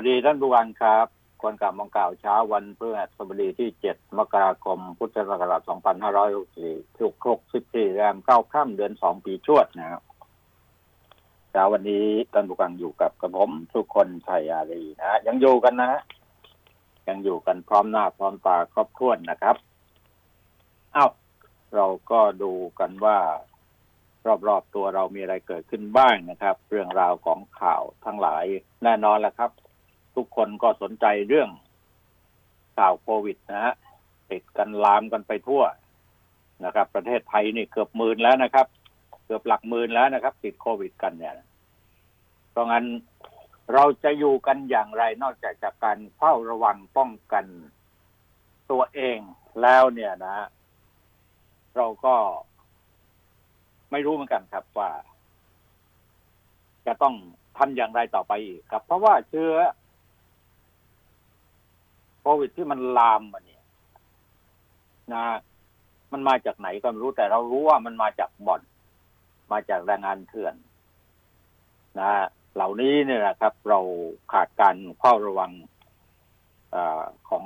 วัสดีท่านผู้ฟังครับคนกลับมองกล่าวเช้าวันพฤหัสบดีที่ 7 มกราคม พุทธศักราช 2564ทุกครก14แรม9ค่ำเดือน 2 ปีชวดนะครับเช้าวันนี้ท่านผู้ฟังอยู่กับกระผมทุกคนชัยอารีนะยังอยู่กันนะ ยังอยู่กันพร้อมหน้าพร้อมตาครอบครัวนะครับ เอ้า เราก็ดูกันว่ารอบๆตัวเรามีอะไรเกิดขึ้นบ้างนะครับ เรื่องราวของข่าวทั้งหลายแน่นอนแหละครับ ทุกคนก็สนใจเรื่องข่าวโควิดนะฮะติดกันลามกันไปทั่วนะครับ ประเทศไทยนี่เกือบหมื่นแล้วนะครับ เกือบหลักหมื่นแล้วนะครับ ติดโควิดกันเนี่ยเพราะงั้นเราจะอยู่กันอย่างไรนอกจากจากการเฝ้าระวังป้องกันตัวเองแล้วเนี่ยนะ เราก็ไม่รู้เหมือนกันครับว่า จะต้องทำอย่างไรต่อไปอีกครับ เพราะว่าเชื้อ วิดที่มันลามมาเนี่ยนะ มันมาจากไหนก็ไม่รู้แต่เรารู้ว่ามันมาจากบ่อน มาจากแรงงานเถื่อน นะ เหล่านี้เนี่ยนะครับ เราขาดการเฝ้าระวังอของ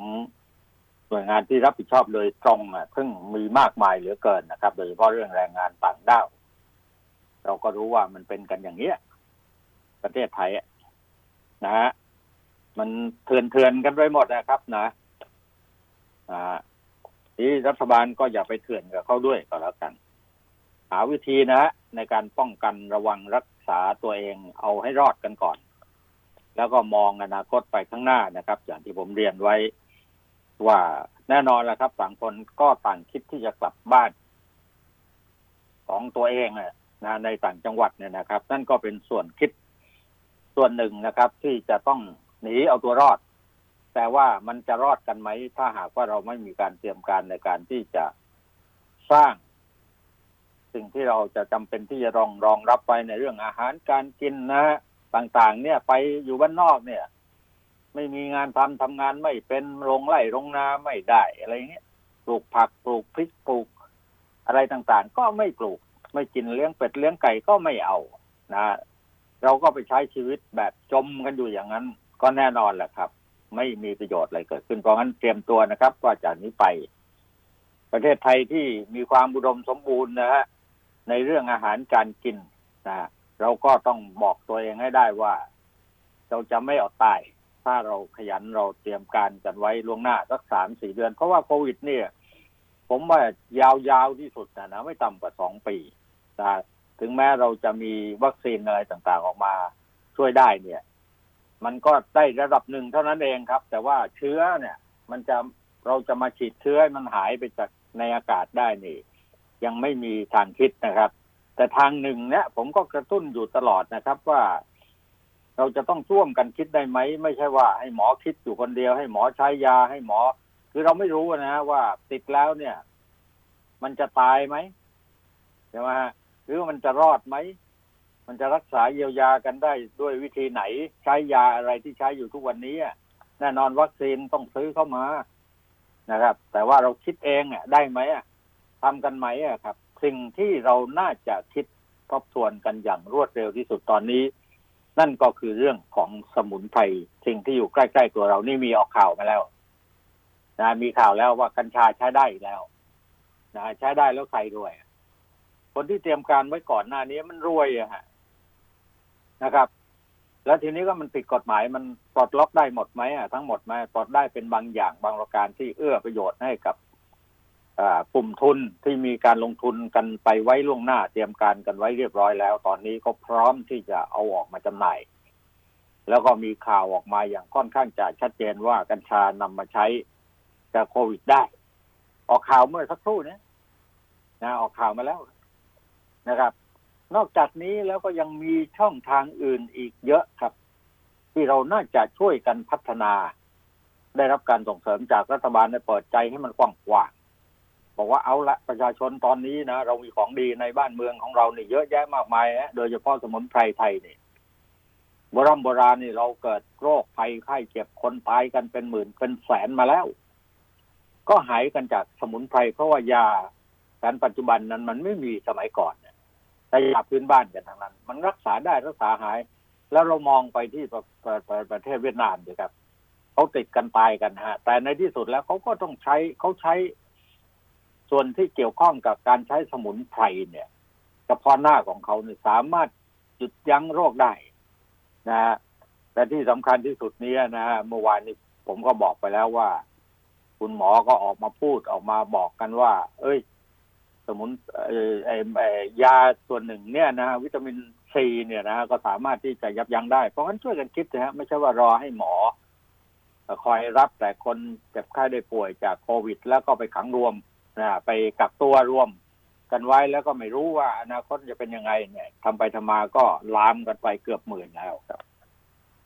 หน่วยงานที่รับผิดชอบโดยตรงอะซึ่งมีมากมายเหลือเกินนะครับ โดยเฉพาะเรื่องแรงงานต่างด้าวเราก็รู้ว่ามันเป็นกันอย่างนี้ประเทศไทยนะฮะ มันเถื่อนเถื่อนกันไปหมดนะครับนะอ่าที่รัฐบาลก็อย่าไปเถื่อนกับเขาด้วยก็แล้วกัน หาวิธีนะฮะในการป้องกันระวังรักษาตัวเองเอาให้รอดกันก่อน แล้วก็มองอนาคตไปข้างหน้านะครับ อย่างที่ผมเรียนไว้ ว่าแน่นอนแหละครับต่างคนก็ต่างคิดที่จะกลับบ้าน ของตัวเองนะในต่างจังหวัดเนี่ยนะครับ นั่นก็เป็นส่วนคิดส่วนหนึ่งนะครับ ที่จะต้อง หนีเอาตัวรอด แต่ว่ามันจะรอดกันไหม ถ้าหากว่าเราไม่มีการเตรียมการในการที่จะสร้าง สิ่งที่เราจะจำเป็นที่จะรองรองรับไปในเรื่องอาหารการกินนะต่างๆ เนี่ยไปอยู่บ้านนอกเนี่ย ไม่มีงานทำทำงานไม่เป็นโรงไร่โรงนาไม่ได้อะไรเงี้ยปลูกผักปลูกพริกปลูกอะไรต่างๆ ก็ไม่ปลูกไม่กินเลี้ยงเป็ดเลี้ยงไก่ก็ไม่เอานะเราก็ไปใช้ชีวิตแบบจมกันอยู่อย่างนั้น ก็แน่นอนแหละครับ ไม่มีประโยชน์อะไรเกิดขึ้นเพราะงั้นเตรียมตัวนะครับว่าจากนี้ไป ประเทศไทยที่มีความบุดมสมบูรณ์นะฮะในเรื่องอาหารการกินนะเราก็ต้องบอกตัวเองให้ได้ว่า เราจะไม่อดตาย ถ้าเราขยันเราเตรียมการกันไว้ล่วงหน้าสักสามสี่เดือน เพราะว่าโควิด เนี่ย ผมว่ายาวๆที่สุดนะนะไม่ต่ำกว่าสองปีนะถึงแม้เราจะมีวัคซีนอะไรต่างๆออกมาช่วยได้เนี่ย มันก็ได้ระดับหนึ่งเท่านั้นเองครับ แต่ว่าเชื้อเนี่ย มันจะเราจะมาฉีดเชื้อมันหายไปจากในอากาศได้นี่ ยังไม่มีทางคิดนะครับ แต่ทางหนึ่งเนี่ยผมก็กระตุ้นอยู่ตลอดนะครับว่า เราจะต้องร่วมกันคิดได้ไหม ไม่ใช่ว่าให้หมอคิดอยู่คนเดียว ให้หมอใช้ยาให้หมอ คือเราไม่รู้นะว่าติดแล้วเนี่ย มันจะตายไหมใช่ไหมหรือมันจะรอดไหม มันจะรักษาเยียวยากันได้ด้วยวิธีไหน ใช้ยาอะไรที่ใช้อยู่ทุกวันนี้แน่นอนวัคซีนต้องซื้อเข้ามานะครับ แต่ว่าเราคิดเองอะได้ไหมอะทำกันไหมอะครับ สิ่งที่เราน่าจะคิดทบทวนกันอย่างรวดเร็วที่สุดตอนนี้ นั่นก็คือเรื่องของสมุนไพรสิ่งที่อยู่ใกล้ๆตัวเรานี่มีออกข่าวมาแล้วนะมีข่าวแล้วว่ากัญชาใช้ได้แล้วนะใช้ได้แล้วใครรวย คนที่เตรียมการไว้ก่อนหน้านี้มันรวยอะฮะ นะครับ แล้วทีนี้ก็มันผิดกฎหมายมันปลดล็อกได้หมดไหมอะทั้งหมดไหมปลดได้เป็นบางอย่างบางประการที่เอื้อประโยชน์ให้กับกลุ่มทุนที่มีการลงทุนกันไปไว้ล่วงหน้าเตรียมการกันไว้เรียบร้อยแล้ว ตอนนี้ก็พร้อมที่จะเอาออกมาจำหน่าย แล้วก็มีข่าวออกมาอย่างค่อนข้างจะชัดเจนว่ากัญชานำมาใช้กับโควิดได้ ออกข่าวเมื่อสักครู่นี้นะออกข่าวมาแล้วนะครับ นอกจากนี้แล้วก็ยังมีช่องทางอื่นอีกเยอะครับ ที่เราน่าจะช่วยกันพัฒนา ได้รับการส่งเสริมจากรัฐบาลในเปิดใจให้มันกว้างกว่าบอกว่าเอาละประชาชนตอนนี้นะเรามีของดีในบ้านเมืองของเราเนี่ยเยอะแยะมากมายฮะโดยเฉพาะสมุนไพรไทยเนี่ยโบราณโบราณนี่เราเกิดโรคภัยไข้เจ็บคนตายกันเป็นหมื่นเป็นแสนมาแล้ว ก็หายกันจากสมุนไพรเพราะว่ายาการปัจจุบันนั้นมันไม่มีสมัยก่อน แต่ยาพื้นบ้านกันทางนั้น มันรักษาได้รักษาหาย แล้วเรามองไปที่ประประประเทศเวียดนามดีครับเขาติดกันตายกันฮะ แต่ในที่สุดแล้วเขาก็ต้องใช้เขาใช้ ส่วนที่เกี่ยวข้องกับการใช้สมุนไพรเนี่ยเพาะหน้าของเขาเนี่ยสามารถหยุดยั้งโรคได้นะฮะแต่ที่สำคัญที่สุดนี้นะฮะเมื่อวานนี้ผมก็บอกไปแล้วว่า คุณหมอก็ออกมาพูดออกมาบอกกันว่า เอ้ย มุนเอ่อไอยาส่วนหนึ่งเนี่ยนะฮะวิตามินซีเนี่ยนะฮะก็สามารถที่จะยับยั้งได้ เพราะงั้นช่วยกันคิดนะฮะไม่ใช่ว่ารอให้หมอคอยรับแต่คนเจ็บไข้ได้ป่วยจากโควิด แล้วก็ไปขังรวมนะไปกักตัวรวมกันไว้แล้วก็ไม่รู้ว่าอนาคตจะเป็นยังไงเนี่ยทำไปทำมาก็ลามกันไปเกือบหมื่นแล้วครับ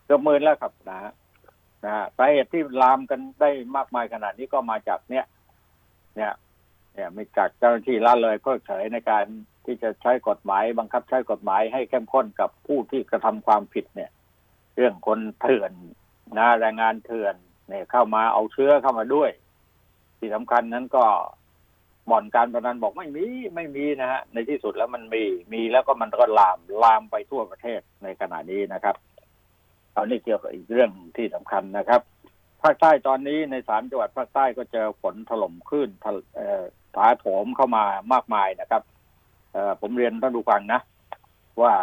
เกือบหมื่นแล้วครับนะฮะนะฮะสาเหตุที่ลามกันได้มากมายขนาดนี้ก็มาจากเนี่ย เนี่ยมีจากเจ้าหน้าที่ละเลยเพิกเฉยในการที่จะใช้กฎหมาย บังคับใช้กฎหมายให้เข้มข้นกับผู้ที่กระทำความผิดเนี่ย เรื่องคนเถื่อนนะแรงงานเถื่อนเนี่ยเข้ามาเอาเชื้อเข้ามาด้วย ที่สำคัญนั้นก็บ่อนการพนันบอกไม่มีไม่มีนะฮะในที่สุดแล้วมันมีมีแล้วก็มันก็ลามลามไปทั่วประเทศในขณะนี้นะครับเอานี่เกี่ยวกับอีกเรื่องที่สำคัญนะครับภาคใต้ตอนนี้ในสามจังหวัดภาคใต้ก็เจอฝนถล่มคลื่น ผ่าโถมเข้ามามากมายนะครับผมเรียนท่านผู้ฟังนะ ว่า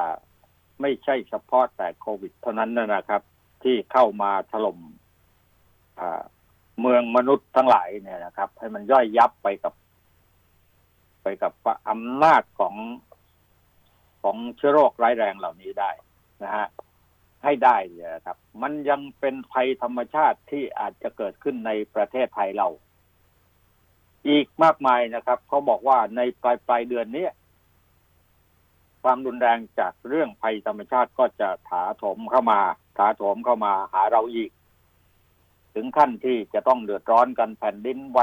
ไม่ใช่เฉพาะแต่โควิดเท่านั้นนะครับ ที่เข้ามาถล่มอ่าเมืองมนุษย์ทั้งหลายเนี่ยนะครับ ให้มันย่อยยับไปกับ ไปกับอำนาจของของเชื้อโรคร้ายแรงเหล่านี้ได้นะฮะให้ได้เนี่ยนะครับ มันยังเป็นภัยธรรมชาติที่อาจจะเกิดขึ้นในประเทศไทยเรา อีกมากมายนะครับ เขาบอกว่าในปลายปลายเดือนนี้ความรุนแรงจากเรื่องภัยธรรมชาติก็จะถาโถมเข้ามา ถาโถมเข้ามาหาเราอีก ถึงขั้นที่จะต้องเดือดร้อนกันแผ่นดินไหว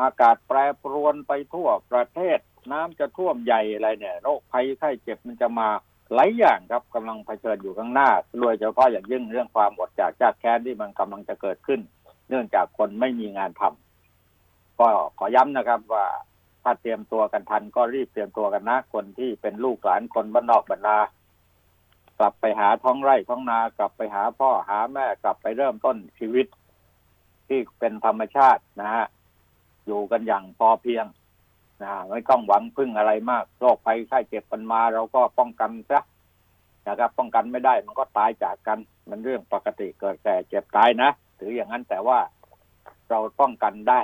อากาศแปรปรวนไปทั่วประเทศ น้ำจะท่วมใหญ่อะไรเนี่ยโรคภัยไข้เจ็บมันจะมาหลายอย่างครับกำลังเผชิญอยู่ข้างหน้าโดยเฉพาะอย่างยิ่งเรื่องความอดจากจากแค้นที่มันกำลังจะเกิดขึ้น เนื่องจากคนไม่มีงานทำ ก็ขอย้ำนะครับว่าถ้าเตรียมตัวกันทันก็รีบเตรียมตัวกันนะคนที่เป็นลูกหลานคนบ้านนอกบรรดากลับไปหาท้องไร่ท้องนากลับไปหาพ่อหาแม่กลับไปเริ่มต้นชีวิต ที่เป็นธรรมชาตินะฮะอยู่กันอย่างพอเพียงนะไม่ต้องหวังพึ่งอะไรมากโรคภัยไข้เจ็บมันมา เราก็ป้องกันซะนะครับป้องกันไม่ได้มันก็ตายจากกัน มันเรื่องปกติเกิดแก่เจ็บตายนะถืออย่างนั้นแต่ว่าเราป้องกันได้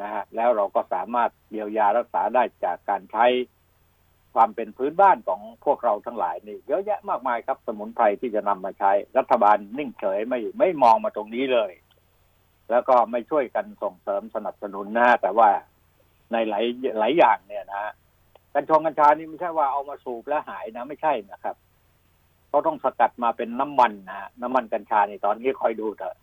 นะฮะแล้วเราก็สามารถเยียวยารักษาได้จากการใช้ความเป็นพื้นบ้านของพวกเราทั้งหลายนี่เยอะแยะมากมายครับ สมุนไพรที่จะนำมาใช้ รัฐบาลนิ่งเฉยไม่ไม่มองมาตรงนี้เลย แล้วก็ไม่ช่วยกันส่งเสริมสนับสนุนนะแต่ว่าในหลายหลายอย่างเนี่ยนะกัญชงกัญชานี่ไม่ใช่ว่าเอามาสูบแล้วหายนะไม่ใช่นะครับเขาต้องสกัดมาเป็นน้ำมันนะน้ำมันกัญชาในตอนนี้คอยดูเถอะ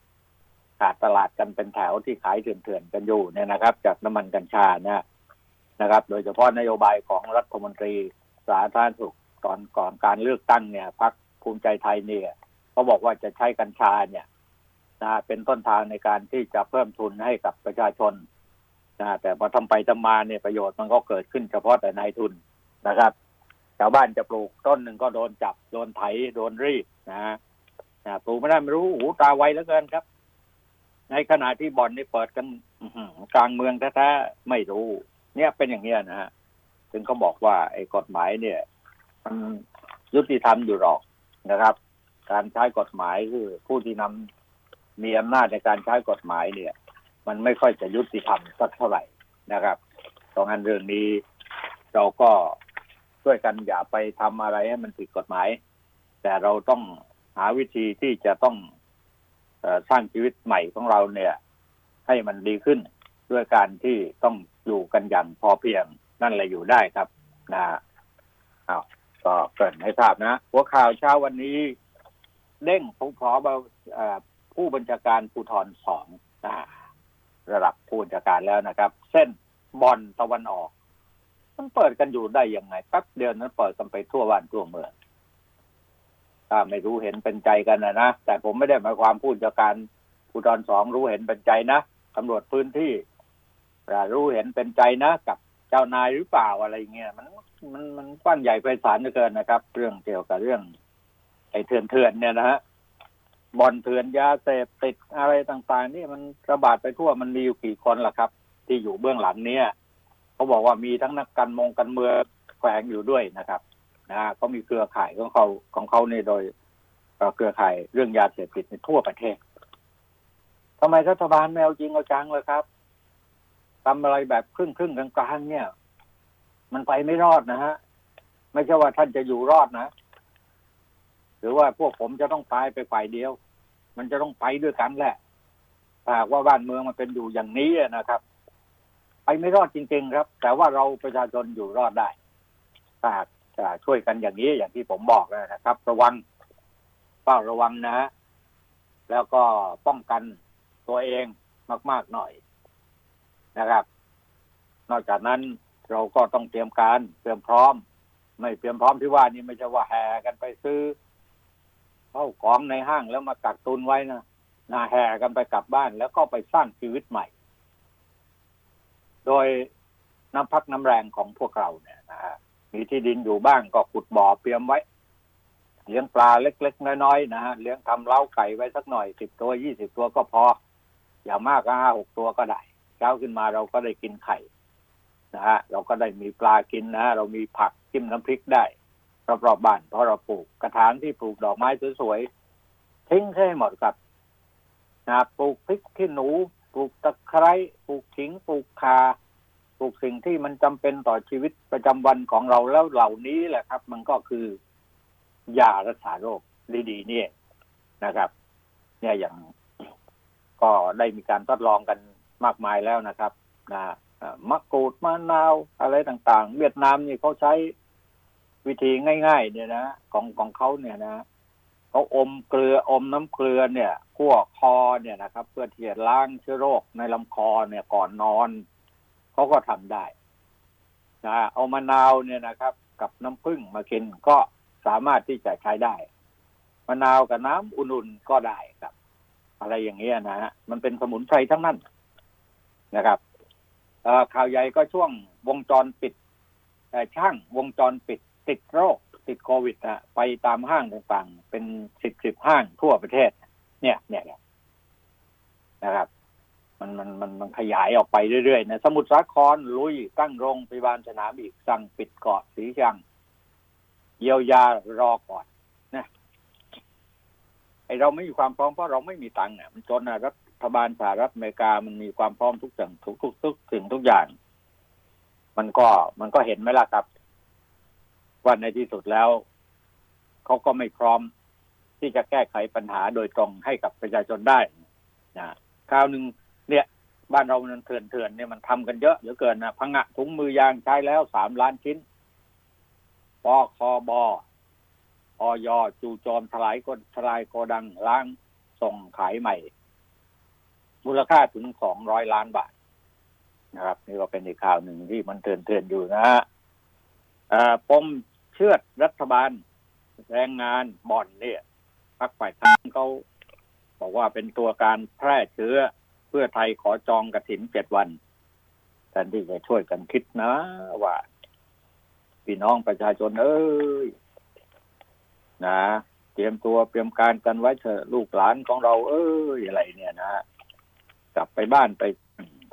ขาดตลาดกันเป็นแถวที่ขายเถื่อนๆกันอยู่เนี่ยนะครับ จากน้ำมันกัญชาเนี่ยนะครับ โดยเฉพาะนโยบายของรัฐมนตรีสาธารณสุขตอนก่อนการเลือกตั้งเนี่ยพรรคภูมิใจไทยเนี่ยเขาบอกว่าจะใช้กัญชาเนี่ยนะเป็นต้นทางในการที่จะเพิ่มทุนให้กับประชาชนนะแต่พอทำไปทำมาเนี่ยประโยชน์มันก็เกิดขึ้นเฉพาะแต่นายทุนนะครับชาวบ้านจะปลูกต้นหนึ่งก็โดนจับโดนไถโดนรีดนะนะปลูกไม่ได้ไม่รู้หูตาไวเหลือเกินครับ ในขณะที่บ่อนนี่เปิดกันกลางเมืองแท้ๆไม่รู้ เนี่ยเป็นอย่างเนี้ยนะฮะถึงเขาบอกว่า ไอ้กฎหมายเนี่ยมันยุติธรรมอยู่หรอกนะครับ การใช้กฎหมายคือผู้ที่นำมีอำนาจในการใช้กฎหมายเนี่ย มันไม่ค่อยจะยุติธรรมสักเท่าไหร่นะครับตรงนั้นเรื่องนี้เราก็ช่วยกันอย่าไปทำอะไรให้มันผิดกฎหมาย แต่เราต้องหาวิธีที่จะต้อง สร้างชีวิตใหม่ของเราเนี่ย ให้มันดีขึ้นด้วยการที่ต้องอยู่กันอย่างพอเพียงนั่นแหละอยู่ได้ครับนะเอาก็เกิดให้ทราบนะ หัวข่าวเช้าวันนี้ เด้งผมขอผู้บัญชาการภูธรสองนะระดับผู้จัดการแล้วนะครับ เส้นบอลตะวันออก มันเปิดกันอยู่ได้ยังไงแป๊บเดียวนั้นเปิดกันไปทั่วบ้านทั่วเมือง ถ้าไม่รู้เห็นเป็นใจกันนะนะแต่ผมไม่ได้หมายความผู้จัดการผู้ตอนสองรู้เห็นเป็นใจนะตำรวจพื้นที่รู้เห็นเป็นใจนะกับเจ้านายหรือเปล่าอะไรเงี้ยมันมันมันกว้างใหญ่ไพศาลเหลือเกินนะครับ เรื่องเกี่ยวกับเรื่อง ไอ้เถื่อนเถื่อนเนี่ยนะฮะบ่อนเถื่อนยาเสพติดอะไรต่าง ๆ นี่มันระบาดไปทั่วมันมีอยู่กี่คนล่ะครับ ที่อยู่เบื้องหลังเนี่ยเขาบอกว่ามีทั้งนักการมงการเมืองแฝงอยู่ด้วยนะครับ นะก็มีเครือข่ายของเขาของเขาในโดยเครือข่ายเรื่องยาเสพติดในทั่วประเทศทำไมรัฐบาลแมวจริงเอาจังเลยครับทำอะไรแบบครึ่งครึ่งกลางๆเนี่ย มันไปไม่รอดนะฮะ ไม่ใช่ว่าท่านจะอยู่รอดนะ หรือว่าพวกผมจะต้องตายไปฝ่ายเดียว มันจะต้องไปด้วยกันแหละหากว่าบ้านเมืองมันเป็นอยู่อย่างนี้นะครับ ไปไม่รอดจริง ๆ ครับ แต่ว่าเราประชาชนอยู่รอดได้ถ้าหาก ช่วยกันอย่างนี้อย่างที่ผมบอกนะครับ ระวังเฝ้าระวังนะ แล้วก็ป้องกันตัวเองมาก ๆหน่อยนะครับ นอกจากนั้นเราก็ต้องเตรียมการเตรียมพร้อม ไม่เตรียมพร้อมที่ว่านี่ไม่ใช่ว่าแห่กันไปซื้อเข้าของในห้างแล้วมากักตุนไว้นะนาแห่กันไปกลับบ้าน แล้วก็ไปสร้างชีวิตใหม่ โดยน้ำพักน้ำแรงของพวกเราเนี่ยนะฮะ มีที่ดินอยู่บ้างก็ขุดบ่อเตรียมไว้ เลี้ยงปลาเล็กๆน้อยๆนะฮะเลี้ยงทำเล้าไก่ไว้สักหน่อยสิบตัวยี่สิบตัวก็พอ อย่ามากก็ห้าหกตัวก็ได้เช้าขึ้นมาเราก็ได้กินไข่นะฮะเราก็ได้มีปลากินนะ เรามีผักจิ้มน้ำพริกได้รอบๆบบ้านเพราะเราปลูกกระถางที่ปลูกดอกไม้สวยๆทิ้งให้หมดกับนะปลูกพริกขี้หนู ปลูกตะไคร้ปลูกขิงปลูกคา ลูกสิ่งที่มันจำเป็นต่อชีวิตประจำวันของเราแล้วเหล่านี้แหละครับ มันก็คือยารักษาโรคดีๆนี่นะครับ เนี่ยอย่างก็ได้มีการทดลองกันมากมายแล้วนะครับนะมะกรูดมะนาวอะไรต่างๆ เวียดนามนี่เขาใช้วิธีง่าย ๆ เนี่ยนะของของเขาเนี่ยนะเขาอมเกลืออมน้ำเกลือเนี่ยขั้วคอเนี่ยนะครับ เพื่อที่จะล้างเชื้อโรคในลำคอเนี่ยก่อนนอน เขาก็ทำได้นะเอามะนาวเนี่ยนะครับ กับน้ำผึ้งมากินก็สามารถที่จะใช้ได้มะนาวกับน้ำอุ่นๆก็ได้ครับ อะไรอย่างเงี้ยนะฮะมันเป็นสมุนไพรทั้งนั้นนะครับข่าวใหญ่ก็ช่วงวงจรปิดช่างวงจรปิด ติดโรค ติดโควิดนะไปตามห้างต่างๆ เป็นสิบสิบห้างทั่วประเทศ เนี่ยเนี่ยนะครับ มันมันมันมันขยายออกไปเรื่อยๆนะสมุทรสาครลุยตั้งโรงพยาบาลสนามอีกสั่งปิดเกาะสีชังเยียวยารอก่อนนะไอเราไม่มีความพร้อมเพราะเราไม่มีตังค์เนี่ยมันจนนะรัฐบาลสหรัฐอเมริกามันมีความพร้อมทุกสิ่งทุกทุกทุกสิ่งทุกอย่าง มันก็มันก็เห็นไหมล่ะครับว่าในที่สุดแล้วเขาก็ไม่พร้อมที่จะแก้ไขปัญหาโดยตรงให้กับประชาชนได้นะคราวหนึ่ง เนี่ย บ้านเรามันเถื่อนเถื่อนเนี่ยมันทำกันเยอะเหลือเกินนะพังะถุงมือยางใช้แล้วสามล้านชิ้นปอคอบออยจูโจมทลายก็ทลายโกดังล้างส่งขายใหม่ มูลค่าถึงสองร้อยล้านบาทนะครับ นี่ก็เป็นอีกข่าวหนึ่งที่มันเตือนเตือนอยู่นะฮะปมเชื่อดรัฐบาล แรงงานบ่อนเนี่ยพักฝ่ายค้านเขาบอกว่าเป็นตัวการแพร่เชื้อ เพื่อไทยขอจองกระถินเจ็ดวันแทนที่จะช่วยกันคิดนะ ว่า พี่น้องประชาชนเอ้ยนะเตรียมตัวเตรียมการกันไว้เถอะลูกหลานของเรา เอ้ยอะไรเนี่ยนะกลับไปบ้านไป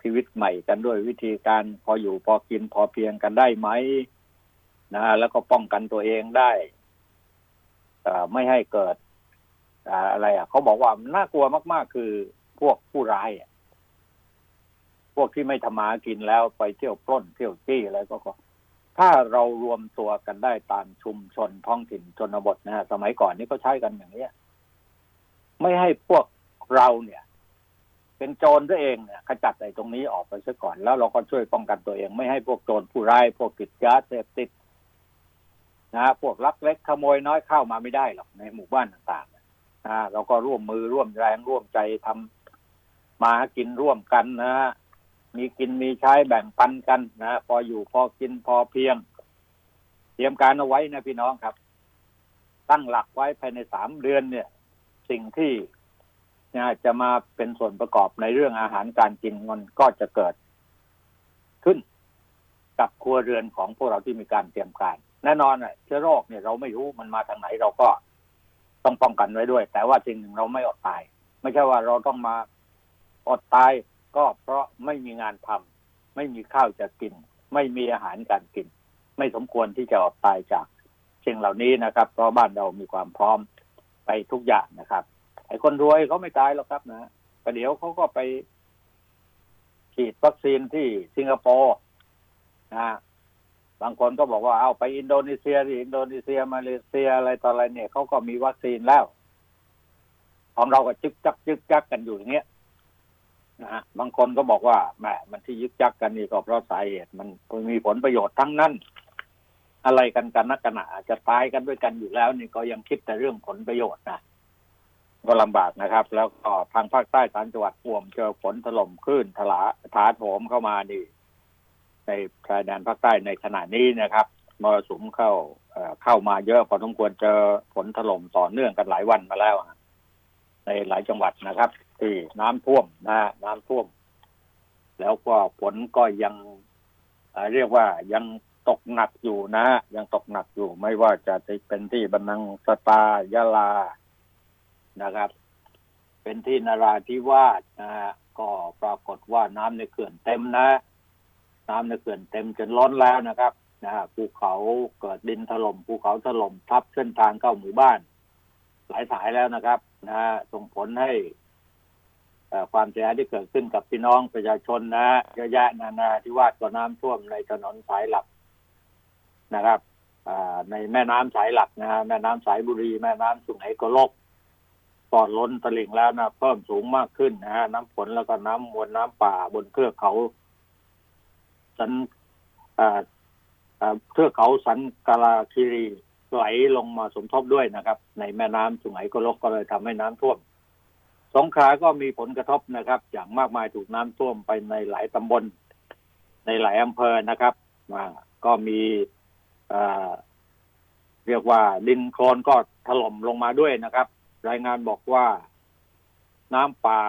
ชีวิตใหม่กันด้วยวิธีการพออยู่พอกินพอเพียงกันได้ไหมนะแล้วก็ป้องกันตัวเองได้ไม่ให้เกิดอะไรอะเขาบอกว่าน่ากลัวมาก ๆ คือ พวกผู้ร้ายพวกที่ไม่ทำมากินแล้วไปเที่ยวปล้นเที่ยวจี้อะไรก็ ถ้าเรารวมตัวกันได้ตามชุมชนท้องถิ่นชนบทนะฮะสมัยก่อนนี่ก็ใช้กันอย่างนี้ไม่ให้พวกเราเนี่ย เป็นโจรตัวเองเนี่ยขจัดไอ้ตรงนี้ออกไปซะก่อน แล้วเราก็ช่วยป้องกันตัวเอง ไม่ให้พวกโจรผู้ร้ายพวกติดยาเสพติดนะพวกลักเล็กขโมยน้อยเข้ามาไม่ได้หรอกในหมู่บ้านต่างๆนะเราก็ร่วมมือร่วมแรงร่วมใจทำ มากินร่วมกันนะมีกินมีใช้แบ่งปันกันนะพออยู่พอกินพอเพียง เตรียมการเอาไว้นะพี่น้องครับ ตั้งหลักไว้ภายในสามเดือนเนี่ย สิ่งที่จะมาเป็นส่วนประกอบในเรื่องอาหารการกินมันก็จะเกิดขึ้นกับครัวเรือนของพวกเราที่มีการเตรียมการ แน่นอนเชื้อโรคเนี่ยเราไม่รู้มันมาทางไหนเราก็ต้องป้องกันไว้ด้วย แต่ว่าสิ่งหนึ่งเราไม่อดตาย ไม่ใช่ว่าเราต้องมา อดตายก็เพราะไม่มีงานทำไม่มีข้าวจะกิน ไม่มีอาหารการกิน ไม่สมควรที่จะอดตายจากสิ่งเหล่านี้นะครับ เพราะบ้านเรามีความพร้อมไปทุกอย่างนะครับไอ้คนรวยเขาไม่ตายหรอกครับนะประเดี๋ยวเขาก็ไปฉีดวัคซีนที่สิงคโปร์นะบางคนก็บอกว่าเอาไปอินโดนีเซียที่อินโดนีเซียมาเลเซียอะไรต่ออะไรเนี่ยเขาก็มีวัคซีนแล้ว ของเราก็จึกจักจึกจักกันอยู่อย่างเงี้ย นะฮะบางคนก็บอกว่าแหมมันที่ยึกจักกันนี่ก็เพราะสาเหตุมันมีผลประโยชน์ทั้งนั้น อะไรกันกันนักกันหนาจะตายกันด้วยกันอยู่แล้ว นี่ก็ยังคิดแต่เรื่องผลประโยชน์นะก็ลำบากนะครับ แล้วก็ทางภาคใต้ต่างจังหวัดป่วมเจอฝนถล่มคลื่นถลาถาโถมเข้ามานี่ในชายแดนภาคใต้ในขณะนี้นะครับมรสุมเข้าเข้ามาเยอะพอสมควรเจอฝนถล่มต่อเนื่องกันหลายวันมาแล้วในหลายจังหวัดนะครับ ที่น้ำท่วมนะ น้ำท่วม แล้วก็ฝนก็ยังเรียกว่ายังตกหนักอยู่นะ ยังตกหนักอยู่ ไม่ว่าจะเป็นที่บันนังสตายาลานะครับ เป็นที่นาราธิวาสนะฮะก็ปรากฏว่าน้ำในเขื่อนเต็มนะ น้ำในเขื่อนเต็มจนล้นแล้วนะครับนะฮะภูเขาเกิดดินถล่มภูเขาถล่มทับเส้นทางเข้าหมู่บ้าน หลายสายแล้วนะครับนะฮะส่งผลให้ ความเสียหายที่เกิดขึ้นกับพี่น้องประชาชนนะเยอะแยะนานาที่วาดก็น้ำท่วมในถนนสายหลักนะครับในแม่น้ำสายหลักนะแม่น้ำสายบุรี แม่น้ำสุไหงโกลกปอดล้นตลิ่งแล้วนะเพิ่มสูงมากขึ้นนะฮะน้ำฝนแล้วก็น้ำมวลน้ำป่าบนเทือกเขาสันเทือกเขาสันกาลาคิรีไหลลงมาสมทบด้วยนะครับ ในแม่น้ำสุไหงโกลกก็เลยทำให้น้ำท่วม งขลาก็มีผลกระทบนะครับอย่างมากมายถูกน้ำท่วมไปในหลายตำบล ในหลายอำเภอนะครับมาก็มีเรียกว่าดินโคลนก็ถล่มลงมาด้วยนะครับ รายงานบอกว่าน้ำป่า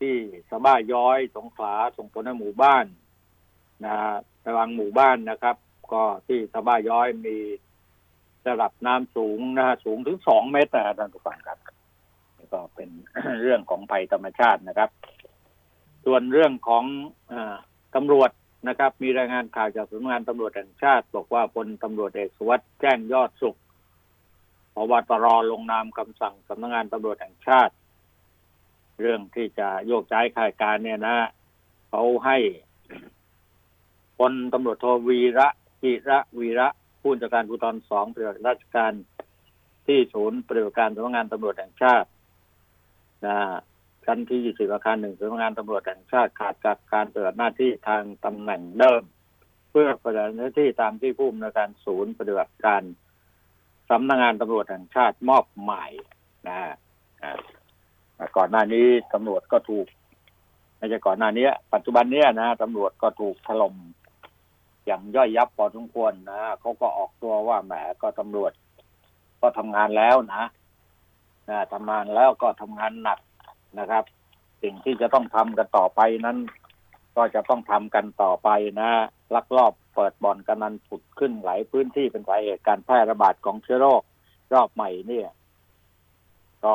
ที่สบ้าย้อยสงขลาส่งผลให้หมู่บ้านนะระวังหมู่บ้านนะครับ ก็ที่สบ้าย้อยมีระดับน้ำสูงนะสูงถึงสองเมตรนะท่านผู้ฟังครับ เป็นเรื่องของภัยธรรมชาตินะครับ ส่วนเรื่องของอตำรวจนะครับ มีรายงานข่าวจากสำนักงานตำรวจแห่งชาติ บอกว่าพลตำรวจเอกสุวัสด์แจ้งยอดสุขพบตรลงนามคำสั่งสำนักงานตำรวจแห่งชาติ เรื่องที่จะโยกย้ายข้าราชการเนี่ยนะเขาให้พลตำรวจโทวีระกิระวีระผู้จัดการภูธรสองปฏิบัติราชการที่ศูนย์ปฏิบัติการสำนักงานตำรวจแห่งชาติ นะชั้นที่ยี่สิบอาคารหนึ่งสำนักงานตำรวจแห่งชาติขาดจากการปฏิบัติหน้าที่ทางตำแหน่งเดิม เพื่อปฏิบัติหน้าที่ตามที่ผู้อำนวยการศูนย์ปฏิบัติการสำนักงานตำรวจแห่งชาติมอบหมายนะฮะก่อนหน้านี้ตำรวจก็ถูกไม่ใช่ก่อนหน้านี้ปัจจุบันเนี้ยนะตำรวจก็ถูกถล่มอย่างย่อยยับพอสมควรนะเขาก็ออกตัวว่าแหมก็ตำรวจ ก็ทำงานแล้วนะ ทำงานแล้วก็ทำงานหนักนะครับ สิ่งที่จะต้องทำกันต่อไปนั้น ก็จะต้องทำกันต่อไปนะลักลอบเปิดบ่อนกันนันผุดขึ้นหลายพื้นที่เป็นสาเหตุการแพร่ระบาดของเชื้อโรครอบใหม่เนี่ย ก็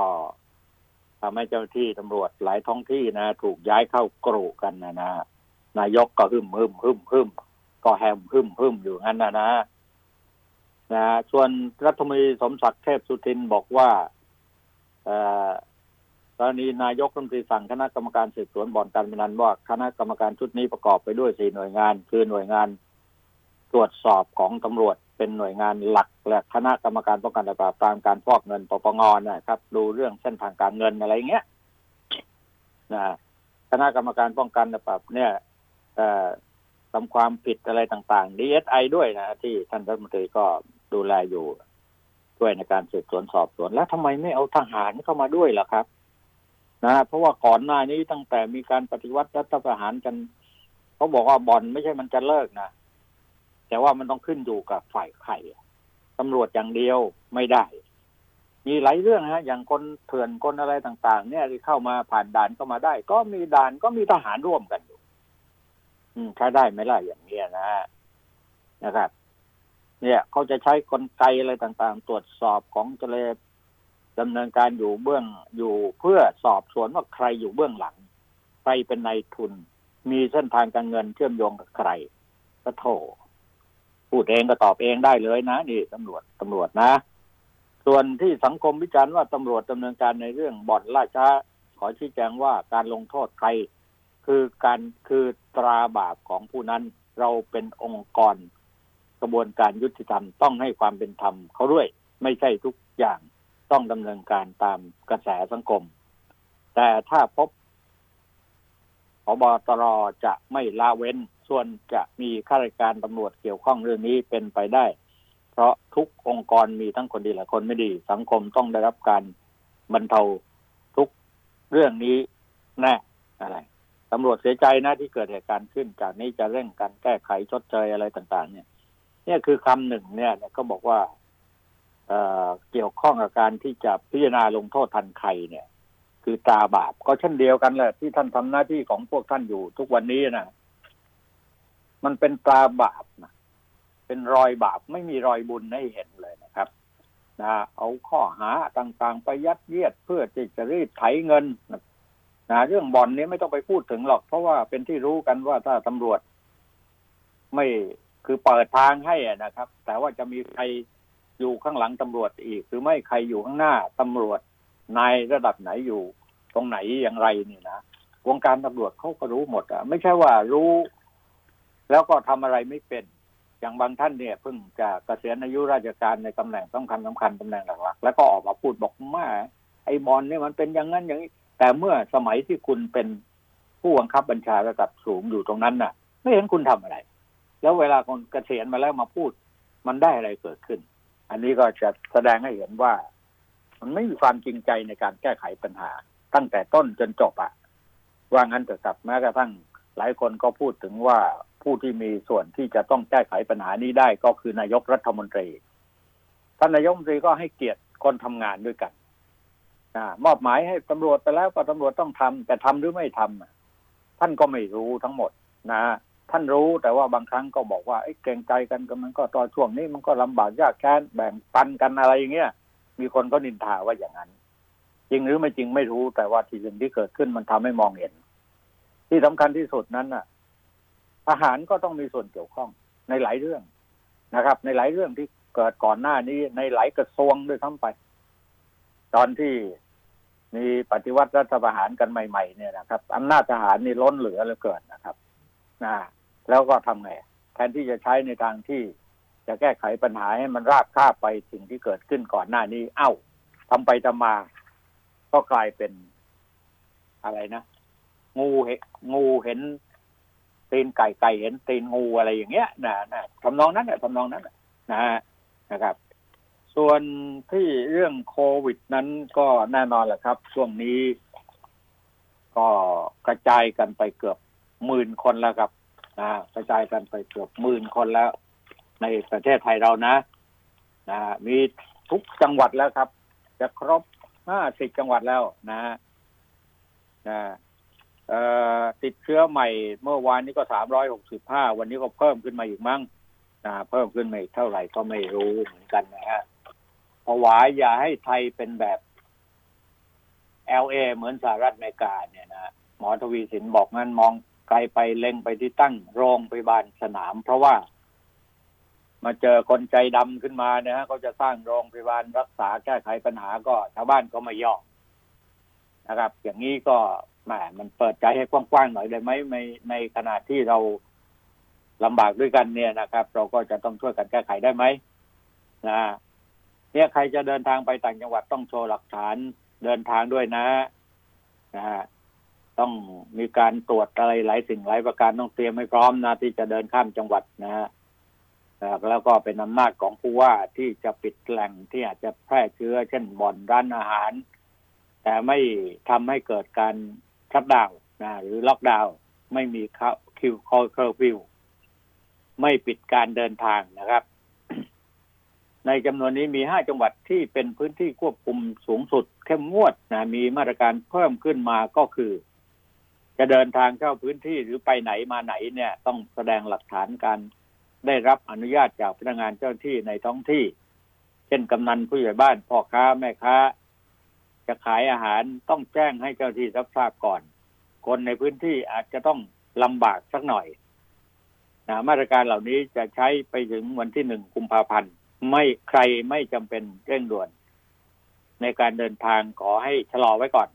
ทำให้เจ้าที่ตำรวจหลายท้องที่นะ ถูกย้ายเข้ากรุกันนะนะนายกก็หึมหึมหึมหึมก็แฮมหึมหึมอยู่งั้นนะนะนะส่วนรัฐมนตรีสมศักดิ์เทพสุทินบอกว่า กรณีนายกรัฐมนตรีสั่งคณะกรรมการสืบสวนบ่อนการพนันว่าคณะกรรมการชุดนี้ประกอบไปด้วยสี่หน่วยงาน คือหน่วยงานตรวจสอบของตำรวจเป็นหน่วยงานหลัก และคณะกรรมการป้องกันและปราบปรามการฟอกเงินปปงนะครับ ดูเรื่องเส้นทางการเงินอะไรเงี้ยนะคณะกรรมการป้องกันและปราบเนี่ยทำความผิดอะไรต่างๆ DSI ด้วยนะที่ท่านรัฐมนตรีก็ดูแลอยู่ ด้วยในการสืบสวนสอบสวน แล้วทำไมไม่เอาทหารเข้ามาด้วยล่ะครับ นะเพราะว่าก่อนหน้านี้ตั้งแต่มีการปฏิวัติรัฐประหารกันเขาบอกว่าบ่อนไม่ใช่มันจะเลิกนะแต่ว่ามันต้องขึ้นอยู่กับฝ่ายไข่ตำรวจอย่างเดียวไม่ได้ มีหลายเรื่องฮะ อย่างคนเถื่อนคนอะไรต่าง ๆ เนี่ยที่เข้ามาผ่านด่านเข้ามาได้ ก็มีด่านก็มีทหารร่วมกันอยู่ อืมใช้ได้ไหมล่ะอย่างเนี้ยนะนะครับ เนี่ยเขาจะใช้กลไกอะไรต่างๆ ตรวจสอบของเจเลดำเนินการอยู่เบื้องอยู่เพื่อสอบสวนว่าใครอยู่เบื้องหลัง ใครเป็นนายทุน มีเส้นทางการเงินเชื่อมโยงกับใครก็โทษพูดเองก็ตอบเองได้เลยนะนี่ตำรวจตำรวจนะ ส่วนที่สังคมวิจารณ์ว่าตำรวจดำเนินการในเรื่องบ่อนล่าช้า ขอชี้แจงว่าการลงโทษใคร คือการคือตราบาปของผู้นั้น เราเป็นองค์กร กระบวนการยุติธรรมต้องให้ความเป็นธรรมเขาด้วย ไม่ใช่ทุกอย่างต้องดำเนินการตามกระแสสังคม แต่ถ้าพบพบตรจะไม่ละเว้น ส่วนจะมีข้าราชการตำรวจเกี่ยวข้องเรื่องนี้เป็นไปได้ เพราะทุกองค์กรมีทั้งคนดีและคนไม่ดี สังคมต้องได้รับการบรรเทาทุกเรื่องนี้แน่อะไรตำรวจเสียใจนะที่เกิดเหตุการณ์ขึ้น จากนี้จะเร่งการแก้ไขชดเชยอะไรต่าง ๆ เนี่ย เนี่ยคือคำหนึ่งเนี่ยก็บอกว่าเเกี่ยวข้องกับการที่จะพิจารณาลงโทษทันใครเนี่ย คือตาบาปก็เช่นเดียวกันแหละ ที่ท่านทำหน้าที่ของพวกท่านอยู่ทุกวันนี้นะมันเป็นตาบาปนะเป็นรอยบาปไม่มีรอยบุญให้เห็นเลยนะครับนะเอาข้อหาต่างๆ ไปยัดเยียดเพื่อที่จะรีดไถเงินนะเรื่องบ่อนนี้ไม่ต้องไปพูดถึงหรอก เพราะว่าเป็นที่รู้กันว่าถ้าตำรวจไม่ คือเปิดทางให้นะครับ แต่ว่าจะมีใครอยู่ข้างหลังตำรวจอีก หรือไม่ใครอยู่ข้างหน้าตำรวจนายระดับไหนอยู่ ตรงไหนอย่างไรนี่นะวงการตำรวจเขาก็รู้หมดอะไม่ใช่ว่ารู้ แล้วก็ทำอะไรไม่เป็น อย่างบางท่านเนี่ยเพิ่งจะเกษียณอายุราชการในตำแหน่งสำคัญสำคัญตำแหน่งหลักๆแล้วก็ออกมาพูดบอกว่าไอ้บอลเนี่ยมันเป็นอย่างนั้นอย่างนี้ แต่เมื่อสมัยที่คุณเป็นผู้บังคับบัญชาระดับสูงอยู่ตรงนั้นน่ะ ไม่เห็นคุณทำอะไร แล้วเวลาคนเกษียณมาแล้วมาพูด มันได้อะไรเกิดขึ้น อันนี้ก็จะแสดงให้เห็นว่า มันไม่มีความจริงใจในการแก้ไขปัญหา ตั้งแต่ต้นจนจบอะว่างั้นเถอะครับแม้กระทั่งหลายคนก็พูดถึงว่าผู้ที่มีส่วนที่จะต้องแก้ไขปัญหานี้ได้ก็คือนายกรัฐมนตรีท่านนายกรัฐมนตรีก็ให้เกียรติคนทำงานด้วยกันมอบหมายให้ตำรวจไปแล้วก็ตำรวจต้องทำแต่ทำหรือไม่ทำท่านก็ไม่รู้ทั้งหมดนะ ท่านรู้แต่ว่าบางครั้งก็บอกว่าเกรงใจกันก็มันก็ตอนช่วงนี้มันก็ลำบากยากแค้นแบ่งปันกันอะไรอย่างเงี้ยมีคนก็นินทาว่าอย่างนั้น จริงหรือไม่จริงไม่รู้แต่ว่าที่สิ่งที่เกิดขึ้นมันทำให้มองเห็น ที่สำคัญที่สุดนั้นน่ะทหารก็ต้องมีส่วนเกี่ยวข้องในหลายเรื่องนะครับ ในหลายเรื่องที่เกิดก่อนหน้านี้ในหลายกระทรวงด้วยทั้งไป ตอนที่มีปฏิวัติรัฐประหารกันใหม่ ๆ เนี่ยนะครับอำนาจทหารนี่ล้นเหลือเหลือเกินนะครับนะ แล้วก็ทำไงแทนที่จะใช้ในทางที่จะแก้ไขปัญหาให้มันราบคาบไปสิ่งที่เกิดขึ้นก่อนหน้านี้ เอ้าทำไปทำมา ก็กลายเป็นอะไรนะ งูเห็นงูเห็นตีนไก่ไก่เห็นตีนงูอะไรอย่างเงี้ยนะนะทำนองนั้นแหละทำนองนั้นนะฮะนะครับ ส่วนที่เรื่องโควิดนั้นก็แน่นอนแหละครับ ช่วงนี้ ก็กระจายกันไปเกือบหมื่นคนแล้วครับ นะกระจายกันไปเกือบหมื่นคนแล้ว ในประเทศไทยเรานะนะมีทุกจังหวัดแล้วครับ จะครบห้าสิบจังหวัดแล้วนะนะติดเชื้อใหม่เมื่อวานนี้ก็สามร้อยหกสิบห้าวันนี้ก็เพิ่มขึ้นมาอีกมั้งนะเพิ่มขึ้นมาอีกเท่าไหร่ก็ไม่รู้เหมือนกันนะฮะภาวะอย่าให้ไทยเป็นแบบ LA เหมือนสหรัฐอเมริกาเนี่ยนะหมอทวีสินบอกงั้นมอง ไกลไปเล็งไปที่ตั้งโรงพยาบาลสนาม เพราะว่า มาเจอคนใจดำขึ้นมานี่ยฮะเขาจะสร้างโรงพยาบาลรักษาแก้ไขปัญหาก็ชาวบ้านก็ไม่ยอมนะครับ อย่างนี้ก็แหมมันเปิดใจให้กว้างๆหน่อยได้ไหมในในขณะที่เราลำบากด้วยกันเนี่ยนะครับ เราก็จะต้องช่วยกันแก้ไขได้ไหมนะเนี่ยใครจะเดินทางไปต่างจังหวัดต้องโชว์หลักฐานเดินทางด้วยนะนะฮะ ต้องมีการตรวจอะไรหลายสิ่งหลายประการต้องเตรียมให้พร้อมนะที่จะเดินข้ามจังหวัดนะฮะแล้วก็เป็นอำนาจของผู้ว่าที่จะปิดแหล่งที่อาจจะแพร่เชื้อ เช่นบ่อนร้านอาหาร แต่ไม่ทำให้เกิดการ shutdown นะหรือล็อกดาวน์ไม่มีคิวคอเคอร์ฟิวไม่ปิดการเดินทางนะครับ ในจำนวนนี้มีห้าจังหวัดที่เป็นพื้นที่ควบคุมสูงสุดเข้มงวดนะมีมาตรการเพิ่มขึ้นมาก็คือ จะเดินทางเข้าพื้นที่หรือไปไหนมาไหนเนี่ย ต้องแสดงหลักฐานการได้รับอนุญาตจากพนักงานเจ้าหน้าที่ในท้องที่ เช่นกำนันผู้ใหญ่บ้านพ่อค้าแม่ค้า จะขายอาหารต้องแจ้งให้เจ้าที่รับทราบก่อน คนในพื้นที่อาจจะต้องลำบากสักหน่อยนะมาตรการเหล่านี้จะใช้ไปถึงวันที่หนึ่งกุมภาพันธ์ไม่ใครไม่จำเป็นเร่งด่วน ในการเดินทางขอให้ชะลอไว้ก่อน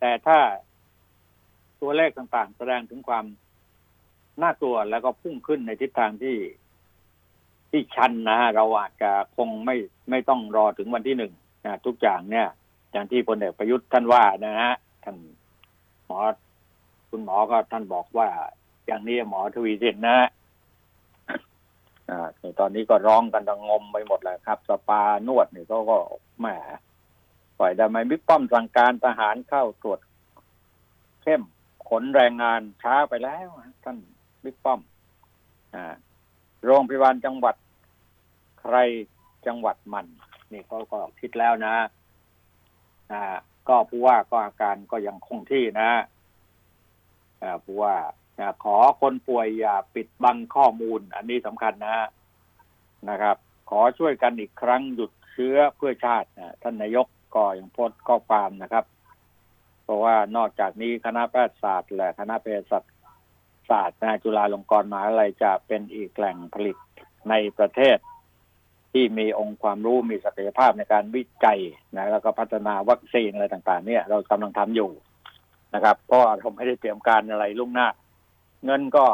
แต่ถ้า ตัวเลขต่างๆ แสดงถึงความน่ากลัวแล้วก็พุ่งขึ้นในทิศทางที่ที่ชันนะฮะเราอาจจะคงไม่ไม่ต้องรอถึงวันที่หนึ่งนะทุกอย่างเนี่ย อย่างที่พลเอกประยุทธ์ท่านว่านะฮะท่านหมอคุณหมอก็ท่านบอกว่า อย่างนี้หมอทวีสินนะฮะอ่าตอนนี้ก็ร้องกันดังงมไปหมดแล้วครับ สปานวดนี่เขาก็แหมปล่อยได้ไหมบิ๊กป้อมสั่งการทหารเข้าตรวจเข้ม ขนแรงงานช้าไปแล้วท่านบิ๊กป้อมอโรงพยาบาลจังหวัด ใครจังหวัดมัน นี่เขาก็คิดแล้วนะอ่าก็ผู้ว่าก็อาการก็ยังคงที่นะอ่าผู้ว่าขอคนป่วยอย่าปิดบังข้อมูล อันนี้สำคัญนะนะครับ ขอช่วยกันอีกครั้งหยุดเชื้อเพื่อชาติท่านนายกก็ยังโพสต์ข้อความนะครับ เพราะว่านอกจากนี้คณะแพทยศาสตร์และคณะเภสัชศาสตร์จุฬาลงกรณ์มหาวิทยาลัยจะเป็นอีกแหล่งผลิตในประเทศ ที่มีองค์ความรู้มีศักยภาพในการวิจัยนะแล้วก็พัฒนาวัคซีนอะไรต่างๆ เนี่ยเรากำลังทำอยู่นะครับเพราะเราไม่ได้เตรียมการอะไรล่วงหน้า เงินก็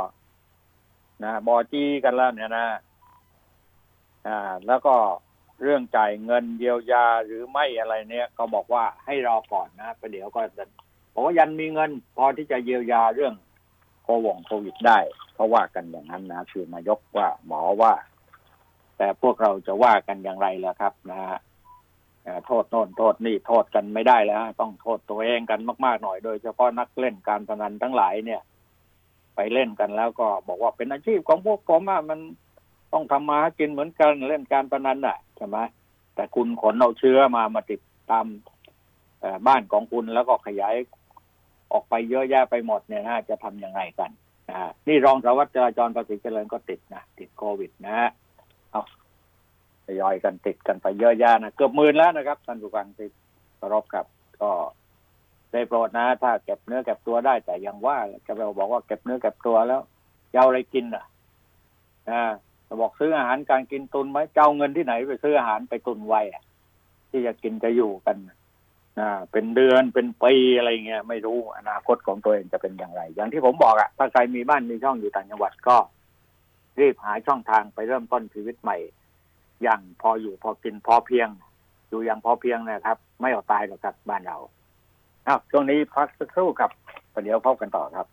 นะบอจีกันแล้วเนี่ยนะอ่าแล้วก็ เรื่องจ่ายเงินเยียวยาหรือไม่อะไรเนี่ยก็บอกว่าให้รอก่อนนะประเดี๋ยวก็จะบอกว่ายันมีเงิน พอที่จะเยียวยาเรื่องโควงโควิดได้เขาว่ากันอย่างนั้นนะคือนายกว่าหมอว่า แต่พวกเราจะว่ากันอย่างไรล่ะครับนะฮะโทษโน่นโทษนี่โทษกันไม่ได้แล้ว ต้องโทษตัวเองกันมากๆหน่อยโดยเฉพาะนักเล่นการพนันทั้งหลายเนี่ย ไปเล่นกันแล้วก็บอกว่าเป็นอาชีพของพวกผมอะมันต้องทำมาหากินเหมือนกันเล่นการพนันอะ ใช่ไหมแต่คุณขนเอาเชื้อมามาติดตามบ้านของคุณแล้วก็ขยายออกไปเยอะแยะไปหมดเนี่ยนะจะทำยังไงกันนะนี่รองสารวัตรจราจรภาษีเจริญก็ติดนะติดโควิดนะฮะเอาทยอยกันติดกันไปเยอะแยะนะเกือบหมื่นแล้วนะครับท่านผู้ฟังที่เคารพครับก็ได้โปรดนะ ถ้าเก็บเนื้อเก็บตัวได้แต่ยังว่าจะไปบอกว่าเก็บเนื้อเก็บตัวแล้วจะเอาอะไรกินอะอ่า บอกซื้ออาหารการกินตุนไหมเจ้าเงินที่ไหนไปซื้ออาหารไปตุนไว้อะที่จะกินจะอยู่กันอ่าเป็นเดือนเป็นปีอะไรเงี้ยไม่รู้อนาคตของตัวเองจะเป็นอย่างไร อย่างที่ผมบอกอะถ้าใครมีบ้านมีช่องอยู่ต่างจังหวัดก็ รีบหาช่องทางไปเริ่มต้นชีวิตใหม่ อย่างพออยู่พอกินพอเพียง อยู่อย่างพอเพียงนะครับ ไม่อดตายหรอกครับบ้านเราครับช่วงนี้พักสักครู่ครับประเดี๋ยวพบกันต่อครับ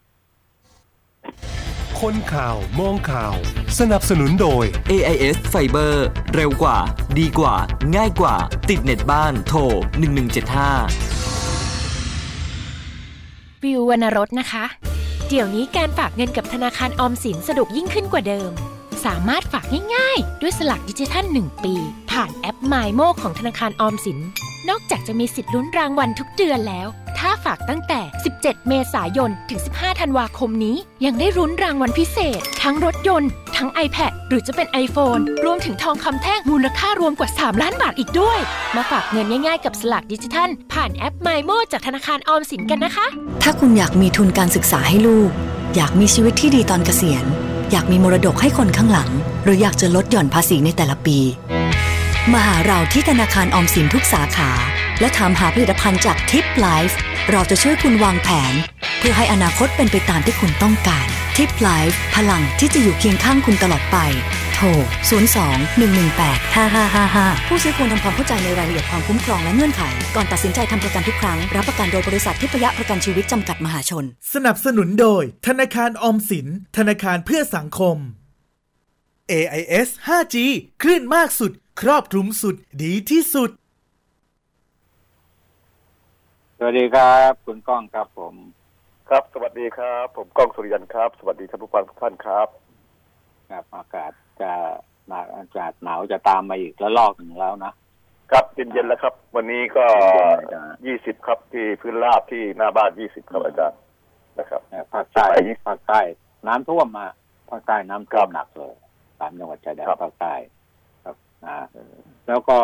คนข่าวมองข่าว สนับสนุนโดย AIS Fiber เร็วกว่า ดีกว่า ง่ายกว่า ติดเน็ตบ้านโทร 1175 วิววรรณรสนะคะ เดี๋ยวนี้การฝากเงินกับธนาคารออมสินสะดวกยิ่งขึ้นกว่าเดิม สามารถฝากง่ายๆ ด้วยสลักดิจิทัล 1 ปี ผ่านแอป m ม m o ของธนาคารออมสิน นอกจากจะมีสิทธิ์ลุ้นรางวัลทุกเดือนแล้ว ถ้าฝากตั้งแต่ 17 เมษายน ถึง 15 ธันวาคมนี้ ยังได้รุ้นรางวัลพิเศษ ทั้งรถยนต์ ทั้ง iPad หรือจะเป็น iPhone รวมถึงทองคำแท่งมูลค่ารวมกว่า 3 ล้านบาทอีกด้วย มาฝากเงินง่ายๆ กับสลักดิจิทัล ผ่านแอป m ม m o จากธนาคารออมสินกันนะคะ ถ้าคุณอยากมีทุนการศึกษาให้ลูก อยากมีชีวิตที่ดีตอนเกษียณ อยากมีมรดกให้คนข้างหลัง หรืออยากจะลดหย่อนภาษีในแต่ละปี มาหาเราที่ธนาคารออมสินทุกสาขา และถามหาผลิตภัณฑ์จาก TIPlife เราจะช่วยคุณวางแผน เพื่อให้อนาคตเป็นไปตามที่คุณต้องการ TIPlife พลังที่จะอยู่เคียงข้างคุณตลอดไป โทร 02-118-5555 ผู้ซื้อควรทำความเข้าใจในรายละเอียดความคุ้มครองและเงื่อนไข ก่อนตัดสินใจทำประกันทุกครั้ง รับประกันโดยบริษัททิพยประกันชีวิตจำกัดมหาชน สนับสนุนโดย ธนาคารออมสิน ธนาคารเพื่อสังคม AIS 5G คลื่นมากสุด ครอบคลุมสุดดีที่สุด ส วัสดีครับ คุณก้องครับผม ครับ สวัสดีครับ ผมก้องสุริยันครับ สวัสดีท่านผู้ฟังทุกท่านครับ ครับอากาศจะหนาวอากาศหนาวจะตามมาอีกแล้วลอกหนึ่งแล้วนะครับเย็นๆแล้วครับ วันนี้ก็เย็นๆนะยี่สิบครับที่พื้นราบที่หน้าบ้านยี่สิบครับอาจารย์นะครับภาคใต้ภาคใต้ น้ำท่วมมาภาคใต้น้ำท่วมหนักเลยสามจังหวัดชายแดนครับภาคใต้ครับอ่าแล้วก็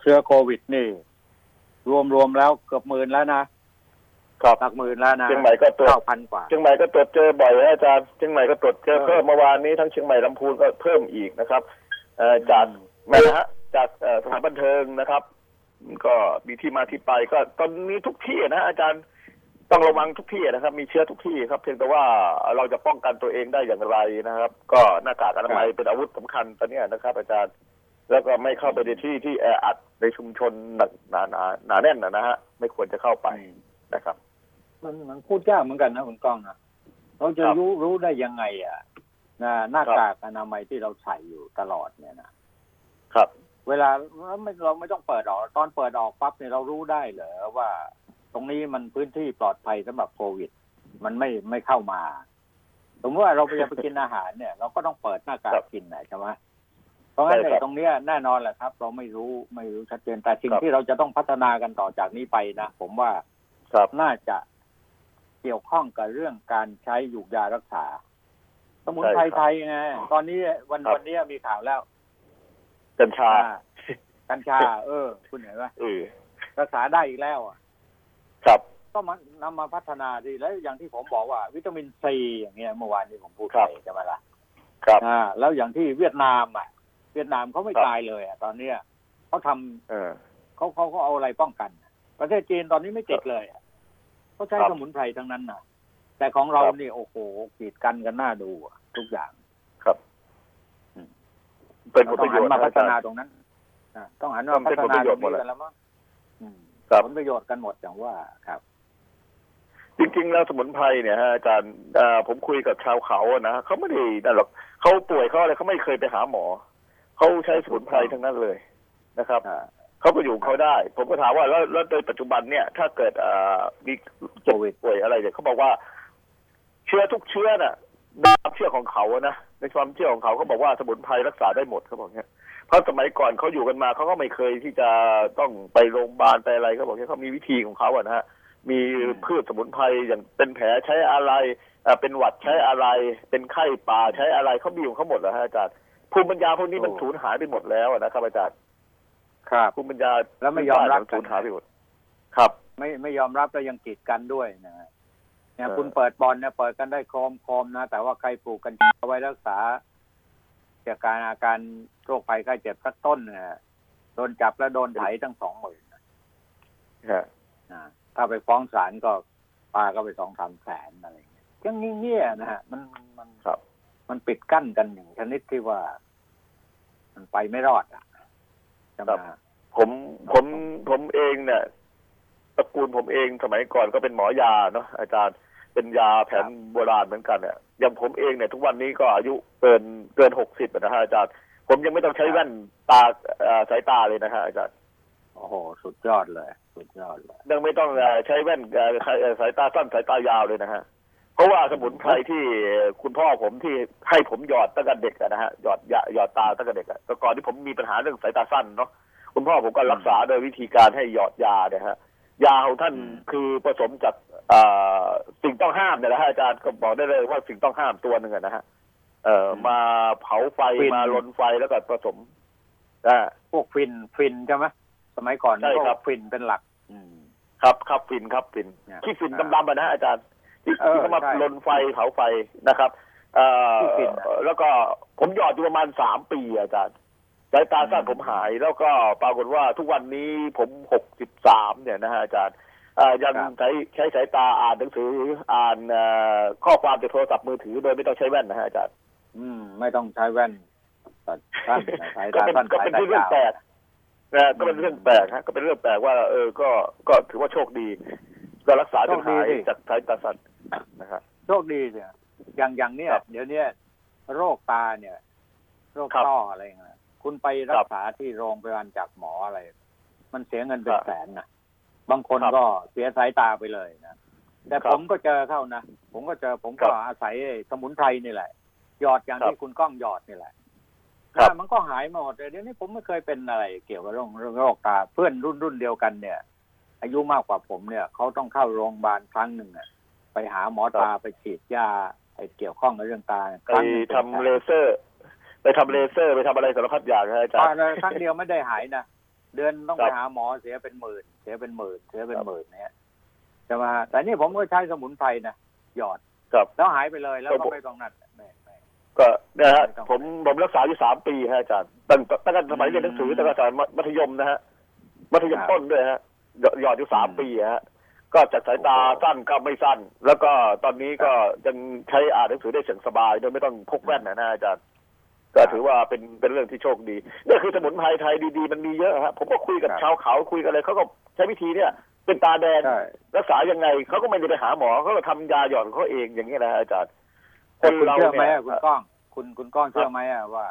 เชื้อโควิดนี่ รวมรวมแล้วเกือบหมื่นแล้วนะครับหลักหมื่นแล้วนะเชียงใหม่ก็ตรวจเก้าพันกว่าเชียงใหม่ก็ตรวจเจอบ่อยนะอาจารย์เชียงใหม่ก็ตรวจเจอเออเพิ่มเมื่อวานนี้ทั้งเชียงใหม่ลำพูนก็เพิ่มอีกนะครับเอ่อจากแม่นะฮะจากเอ่อสถานบันเทิงนะครับ ก็มีที่มาที่ไปก็ตอนนี้ทุกที่นะอาจารย์ต้องระวังทุกที่นะครับ มีเชื้อทุกที่ครับ เพียงแต่ว่าเราจะป้องกันตัวเองได้อย่างไรนะครับ ก็หน้ากากอนามัยเป็นอาวุธสำคัญตอนเนี้ยนะครับ อาจารย์ แล้วก็ไม่เข้าไปในที่ที่แออัดในชุมชนหนาหนาหนาหนาแน่นนะนะฮะ ไม่ควรจะเข้าไปนะครับ มันมันพูดยากเหมือนกันนะคุณก้องนะเราจะครับรู้รู้ได้ยังไง อะนะหน้ากากอนามัยที่เราใส่อยู่ตลอดเนี่ยนะครับ เวลาเราไม่เราไม่ต้องเปิดออก ตอนเปิดออกปั๊บเนี่ยเรารู้ได้เหรอว่า ตรงนี้มันพื้นที่ปลอดภัยสำหรับโควิด มันไม่ไม่เข้ามาสมมติว่าเราไปจะไปกินอาหารเนี่ย เราก็ต้องเปิดหน้ากาครักบกินนะใช่ไหม เพราะงั้นใช่เนี่ครับยตรงเนี้ยแน่นอนแหละครับ เราไม่รู้ไม่รู้ชัดเจนแต่สิ่งครับที่เราจะต้องพัฒนากันต่อจากนี้ไปนะผมว่าครับน่าจะเกี่ยวข้องกับเรื่องการใช้ยูกยารักษา สมุนไพรใช่ครับไทยไงตอนนี้วันครับวันนี้มีข่าวแล้ว กัญชาอ่ากัญชา เออ คุณเห็นไหมเออรักษาได้อีกแล้วอะ ครับก็มานำมาพัฒนาดีแล้วอย่างที่ผมบอกว่า วิตามินซีอย่างเงี้ยเมื่อวานนี้ผมพูดครัไปบใช่ไหมล่ะครับอ่าแล้วอย่างที่เวียดนามอะ เวียดนามเขาไม่ครับตายเลยอะตอนเนี้ยเขาทำเออเขาเขาเขาเอาอะไรป้องกัน ประเทศจีนตอนนี้ไม่ติดเลยอะเขาใช้ครับสมุนไพรทั้งนั้นนะแต่ของเราครับนี่โอ้โหกีดกันกันหน้าดูอะทุกอย่างครับอืมเป็นผเราลต้ปองระโยหันชน์มาพัฒนาอาจารย์ตรงนั้นอะต้องหันมาพัเป็นฒผลนาประโยตรชน์งหมดนี้เลยกันแล้วมั้งอืมครับผลประโยชน์กันหมดอย่างว่าครับจริงๆแล้วสมุนไพรเนี่ยฮะอาจารย์เอ่อผมคุยกับชาวเขาอะนะเขาไม่ได้นั่นหรอกเขาป่วยเขาอะไรเขาไม่เคยไปหาหมอ เขาใช้สมุนไพรทั้งนั้นเลยนะครับอ่าเขาก็อยู่ของเขาได้ ผมก็ถามว่าแล้วแล้วโดยปัจจุบันเนี่ย ถ้าเกิดเอ่อมีเจ็บโควิดป่วยอะไรเนี่ยเขาบอกว่า เชื้อทุกเชื้อน่ะในความเชื่อของเขาอะนะในความเชื่อของเขาเขาบอกว่าสมุนไพรรักษาได้หมดเขาบอกเนี้ยเพราะสมัยก่อนเขาอยู่กันมาเขาก็ไม่เคยที่จะต้องไปโรงพยาบาลไปอะไรเขาบอกเนี้ยเขามีวิธีของเขาอะนะฮะมีพืชสมุนไพรอย่างเป็นแผลใช้อะไรเอ่อเป็นหวัดใช้อะไร เป็นไข้ป่าใช้อะไรเขามีของเขาหมดแล้วฮะอาจารย์ ภูมิปัญญาพวกนี้มันโอ้สูญหายไปหมดแล้วอะนะครับอาจารย์ครับภูมิปัญญาแล้วไม่ยอมรับนสูญหายไปหมด ครับ ไม่ไม่ยอมรับแล้วยังกีดกันด้วยนะเนี่ยเออคุณเปิดบอลเนี่ยเปิดกันได้โครมโครมนะ แต่ว่าใครปลูกกัญชาไว้รักษาจากการอาการโรคภัยไข้เจ็บสักต้นเนี่ยโดนจับแล้วโดนไถตั้งสองหมื่นฮะนะถ้าไปฟ้องศาลก็ปาก็ไปสองสามแสนอะไรอย่างเงี้ยยังเงี้ยๆนะฮะมันมันครับ มันปิดกั้นกันอย่างชนิดที่ว่า มันไปไม่รอดอะจะครัมาบผมผมผมเองเนี่ยตระกูลผมเองสมัยก่อนก็เป็นหมอยาเนาะอาจารย์เป็นยาแผนโบราณเหมือนกันเนี่ยอย่างผมเองเนี่ย ทุกวันนี้ก็อายุเกินเกินหกสิบนะฮะอาจารย์ ผมยังไม่ต้องใช้แว่นตาเอ่อสายตาเลยนะฮะอาจารย์โอ้โหสุดยอดเลย สุดยอดเลยยังไม่ต้องเอ่อใช้แว่นเอ่อสายเอ่อสายตาสั้นสายตายาวเลยนะฮะ เพราะว่าสมุนไพรที่คุณพ่อผมที่ให้ผมหยอดตั้งแต่เด็กอะนะฮะหยอดยาหยอดตาตั้งแต่เด็กอะแต่ก่อนที่ผมมีปัญหาเรื่องสายตาสั้นเนาะคุณพ่อผมก็รักษาโดยวิธีการให้หยอดยาเนี่ยฮะยาของท่านอืมคือผสมจากเอ่อสิ่งต้องห้ามเนี่ยนะฮะอาจารย์ก็บอกได้เลยว่าสิ่งต้องห้ามตัวหนึ่งอะนะฮะเอ่อมาเผาไฟมาลนไฟแล้วก็ผสมอ่าพวกฟินฟินใช่ไหมสมัยก่อนใช่ครับพวกฟินเป็นหลัก อืม ครับครับฟินครับฟินเนี่ยขี้ฟินดำๆอะนะฮะอาจารย์ ที่เออที่เขามาใช่ลนไฟเผาไฟนะครับเอ่อขี้ฟินอะแล้วก็ผมหยอดอยู่ประมาณสามปีอาจารย์สายตาสั้นอืมผมหาย แล้วก็ปรากฏว่าทุกวันนี้ผมหกสิบสามเนี่ยนะฮะอาจารย์เอ่อยังใช้ใช้สายตาอ่านหนังสืออ่านเอ่อข้อความจากโทรศัพท์มือถือ โดยไม่ต้องใช้แว่นนะฮะอาจารย์ อืม ไม่ต้องใช้แว่นตัดสั้นสายก็ตาเป็นสั้นก็สายเป็นตาเรื่องยาวแปลกนะก็เป็นเรื่องแปลกฮะก็เป็นเรื่องแปลกว่า เออก็ก็ถือว่าโชคดี ก็รักษาจนหายจากสายตาสั้น นะครับโชคดีเนี่ย อย่างอย่างเนี้ยครับเดี๋ยวเนี้ยโรคตาเนี่ย โรคครับต้ออะไรเงี้ยคุณไปรัครักบษาที่โรงพยาบาลจากหมออะไร มันเสียเงินเป็คนรับแสนนะบางคนครับก็เสียสายตาไปเลยนะแต่ครับผมก็เจอเข้านะผมก็เจอผมก็ครับอาศัยไอ้สมุนไพรนี่แหละ หยอดอย่างครับที่คุณก้องหยอดนี่แหละครับนะมันก็หายหมดเลยเดี๋ยวนี้ผมไม่เคยเป็นอะไร เกี่ยวกับเรื่องเรื่องโรคตาเพื่อนรุ่นรุ่นเดียวกันเนี่ย อายุมากกว่าผมเนี่ยเขาต้องเข้าโรงพยาบาลครั้งหนึ่งอะ ไปหาหมอตาไปฉีดยาไอ้เกี่ยวข้องกับเรื่องตาคไปรั้งหนึ่งเป็นทำแสนเลเซอร์ไปทำเลเซอร์ ไปทำอะไรสารพัดอย่างนะอาจารอ่าย์แล้วครั้งเดียวไม่ได้หายนะเดือนต้องครัไปบหาหมอเสียเป็นหมื่น เสียเป็นหมื่นเสียเป็นหมื่นเนี่ยใช่ไหมฮะแต่นี่ผมก็ใช้สมุนไพรนะหยอดครับแล้วหายไปเลยแล้วครัก็บผมไม่ต้องนั่นไม่ไม่ก็เนี่ยฮะไม่ต้องผมผมรักษาอยู่สามปีฮะอาจารย์ตั้งตั้งแต่สมัยเรียนหนังสืออืมตั้งแต่สมัยมัธยมนะฮะมัธยมครับต้นด้วยฮะหยอดหยอดอยู่สามอืมปีฮะ ก็จากสายตาโอ้โหสั้นก็ไม่สั้น แล้วก็ตอนนี้ก็ยังใช้อ่านหนังสือได้อย่างสบายโดยไม่ต้องพกแว่นนะนะอาจารย์ก็ถือว่าเป็นเป็นเรื่องที่โชคดีนี่คือสมุนไพรไทยดีๆ มันมีเยอะฮะผมก็คุยกับครับชาวเขาคุยกันเลยเขาก็ใช้วิธีเนี่ยเป็นตาแดงใช่รักษายังไงเขาก็ไม่ได้ไปหาหมอเขาก็ทำยาหยอดของเขาเองอย่างนี้ยนะฮะอาจารย์แต่คุณเราเชื่อไหมเนี่ยอะคุณก้อง คุณคุณก้องเชื่อไหมอะว่า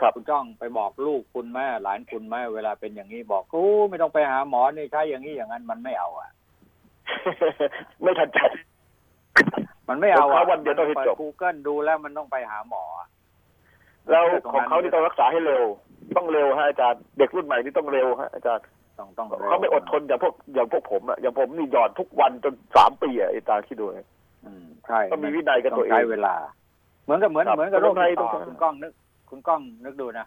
ครับคุณจ้องไปบอกลูกคุณแม่หลานคุณแม่เวลาเป็นอย่างนี้บอกโอ้ไม่ต้องไปหาหมอนี่ใช้อย่างนี้อย่างนั้นมันไม่เอาอะ ไม่ทันใจมันไม่เอาของอะเขาวันเดียวต้องให้ปิจบกูเกิลดูแล้วมันต้องไปหาหมออะแล้วของเขานี่ต้องรักษาให้เร็ว ต้องเร็วฮะอาจารย์เด็กรุ่นใหม่นี่ต้องเร็วฮะอาจารย์ต้องต้องร็วเขาไม่อดทนอย่างพวกอย่างพวกผมอะอย่างผมนี่หยอดทุกวันจนสามปีอะอาจารย์คิดดูนะอืมใช่ต้องมีวินัยกับตัวเองใช้เวลา เหมือนกับเหมือนครับเหมือนกับโรคสมุนไพรติดต่อต้องใช้คุณก้องนึก คุณก้องนึกดูนะ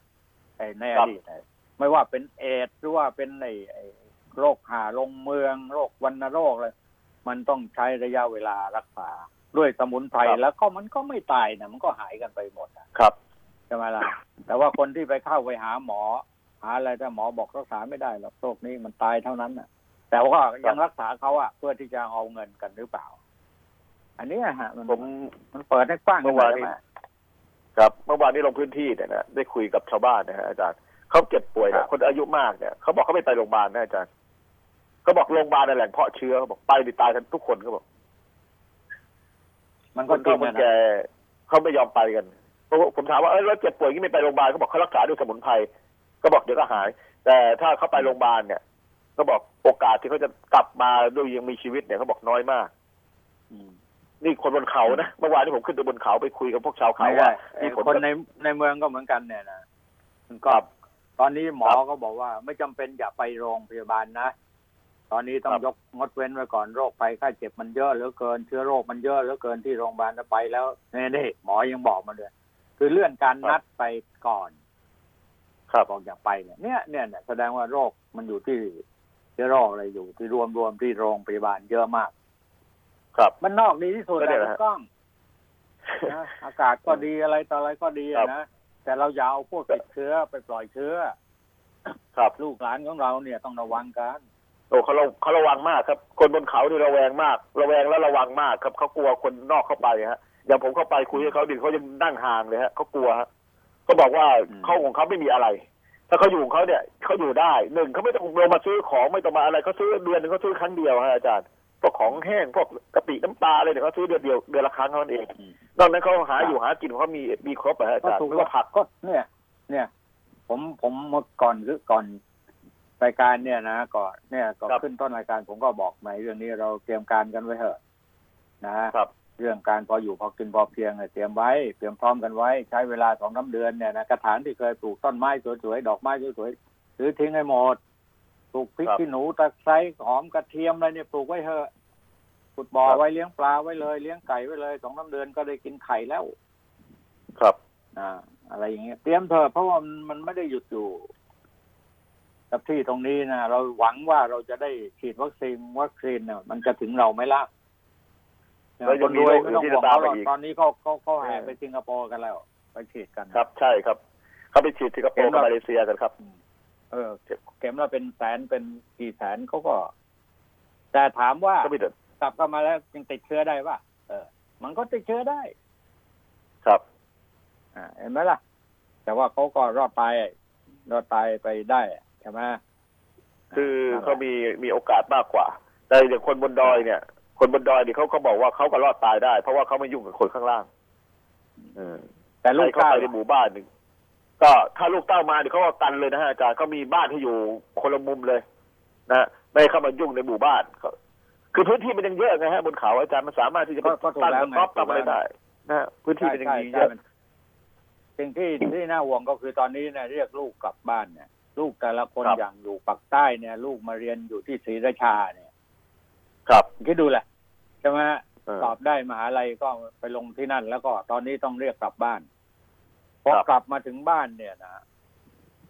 ไอ้ในอครับดีตเนี่ยไม่ว่าเป็นเอดส์หรือว่าเป็นไอ้ไอ้ โรคหาลงเมือง โรควัณโรคเลยมันต้องใช้ระยะเวลารักษา ด้วยสมุนไพรแล้วก็มันก็ไม่ตายนะมันก็หายกันไปหมดอะครับใช่ไหมล่ะแต่ว่าคนที่ไปเข้าไปหาหมอ หาอะไรถ้าหมอบอกรักษาไม่ได้หรอกโรคนี้มันตายเท่านั้นน่ะ แต่ว่ายังรักษาเขาอะเพื่อที่จะเอาเงินกันหรือเปล่า อันเนี้ยฮะ มันผมมันเปิดให้กว้างเมื่อวานนี้ใช่ไหมครับเมื่อวานนี้ลงพื้นที่เนี่ยนะได้คุยกับชาวบ้านนะฮะอาจารย์เขาเจ็บป่วยครัเนี่ยบคนอายุมากเนี่ยเขาบอกเขาไม่ไปโรงพยาบาลนะอาจารย์ เขาบอกโรงพยาบาลในนแหล่งเพาะเชื้อเขาบอกไปดิตายกันทุกคนเขาบอกมันคก็นจริเฒ่างคนอะนะแก่เขาไม่ยอมไปกันเพราะว่าผมถามว่าเออแล้วเจ็บป่วยอย่างนี้ไม่ไปโรงพยาบาลเขาบอกเขารักษาด้วยสมุนไพรก็บอกเดี๋ยวก็หาย แต่ถ้าเขาไปโรงพยาบาลเนี่ยเขาบอกโอกาสที่เขาจะกลับมาด้วยยังมีชีวิตเนี่ยเขาบอกน้อยมากอืมนี่คนบนเขานะเมื่อวานนี้ผมขึ้นไปบนเขาไปคุยกับพวกชาวเขาไม่ว่าได้ไอ้มีผลคนในในเมืองก็เหมือนกันเนี่ยนะมันก็ตอนนี้หมอก็บอกว่าไม่จำเป็นอย่าไปโรงพยาบาลนะ ตอนนี้ต้องยกงดเว้นไว้ก่อนโรคภัยไข้เจ็บมันเยอะเหลือเกินเชื้อโรคมันเยอะเหลือเกินที่โรงพยาบาลจะไปแล้วนี่นี่หมอยังบอกมาเลยคือเลื่อนการนัดไปก่อนครับบอกอย่าไปเนี่ยเนี่ยเนี่ยเนี่ยแสดงว่าโรคมันอยู่ที่เชื้อโรคอะไรอยู่ที่รวมรวมที่โรงพยาบาลเยอะมาก ครับมันนอกดีที่สุดก็เนี่ยนะแหละคุณกล้องนะอากาศก็ดีอะไรต่ออะไรก็ดีครัอะบนะแต่เราอย่าเอาพวกติดเชื้อไปปล่อยเชื้อ ครับลูกหลานของเราเนี่ยต้องระวังกัน โอ้เขาระเขาระวังมากครับ คนบนเขานี่ระแวงมาก ระแวงแล้วระวังมากครับเขากลัวคนนอกเข้าไปฮะอย่างผมเข้าไปคุยกับเขาดิเขายังนั่งห่างเลยฮะเขากลัวฮะเขาบอกว่าอืมเขาของเขาไม่มีอะไร ถ้าเขาอยู่ของเขาเนี่ยเขาอยู่ได้หนึ่งเขาไม่ต้องลงมาซื้อของไม่ต้องมาอะไรเขาซื้อเดือนหนึงเขาซื้อครั้งเดียวฮะอาจารย์พวกของแห้งพวกกะปิน้ำปลาอะไรเนี่ยเขาซื้อเดือนเดียวเดือนละครั้งเท่านั้นเองนอกนั้นเขาหาอยู่หากินของเขามีมีครบอะฮะอาก็จารย์ถูกไม่แล้วว่าผักก็เนี่ย เนี่ย ผมผมเมื่อก่อนหรือก่อน รายการเนี่ยนะก่อนเนี่ยก็ครับขึ้นต้นรายการผมก็บอกในเรื่องนี้เราเตรียมการกันไว้เถอะ นะครับ เรื่องการพออยู่พอกินพอเพียงเนี่ยเตรียมไว้เตรียมพร้อมกันไว้ ใช้เวลาสองน้าเดือนเนี่ยนะกระถางที่เคยปลูกต้นไม้สวยๆดอกไม้สวยๆซื้อทิ้งให้หมดปลูกพริกครับขี้หนูตะไคร้หอมกระเทียมอะไรเนี่ยปลูกไว้เถอะขุดบ่อครับไว้เลี้ยงปลาไว้เลย เลี้ยงไก่ไว้เลยสองน้าเดือนก็ได้กินไข่แล้ว ครับอ่าอะไรอย่างเงี้ยเตรียมเถอะเพราะว่ามันมันไม่ได้หยุดอยู่ กับที่ตรงนี้นะเราหวังว่าเราจะได้ฉีดวัคซีนวัคซีนเนี่ยมันจะถึงเราไหมล่ะแล้วคยังนมีรวยโรคไม่อื่นต้องที่ห่วงจะตามเขาหรมาอกอีกตอนนี้เขาเขาเขาแห่เออไปสิงคโปร์กันแล้ว ไปฉีดกันครับ ใช่ครับเขาไปฉีดสิงคโปเห็ร์นกับว่ามาเลเซียกันครับ เออเข็มละเป็นแสนเป็นกี่แสนเขาก็ แต่ถามว่าก็มีแต่กลับเข้ามาแล้วยังติดเชื้อได้ป่ะเออ มันก็ติดเชื้อได้ ครับ อ่าเห็นไหมล่ะ แต่ว่าเขาก็รอดตายรอดตายไปได้ ใช่ไหมคือเขามีมีโอกาสมากกว่า แต่อย่างคนบนดอยเนี่ย คนบนดอยเนี่ยเขาก็บอกว่าเขาก็รอดตายได้ เพราะว่าเขาไม่ยุ่งกับคนข้างล่างเออแต่ลูกให้เขาเก้าไปในหมู่บ้านหนึ่งก็ถ้าลูกเต้ามาเนี่ยเขาก็กันเลยนะฮะอาจารย์เขามีบ้านที่อยู่คนละมุมเลย นะฮะไม่ให้เข้ามายุ่งในหมู่บ้านเขาคือพื้นที่มันยังเยอะไงฮะบนเขาอาจารย์มันสามารถที่จะไปก็ก็ถูกตั้งแล้วกระต๊อบไงถูกทำอะไรแล้วได้นะฮะพื้นที่มันยังมีเยอะใช่สิ่งที่ที่น่าห่วงก็คือตอนนี้เนี่ยเรียกลูกกลับบ้านเนี่ย ลูกแต่ละคนครับ อย่างอยู่ปักใต้เนี่ย ลูกมาเรียนอยู่ที่ศรีราชาเนี่ยครับคิดดูแหละใช่ไหมฮะเออ สอบได้มหาลัยก็ไปลงที่นั่น แล้วก็ตอนนี้ต้องเรียกกลับบ้านพอครับกลับมาถึงบ้านเนี่ยนะ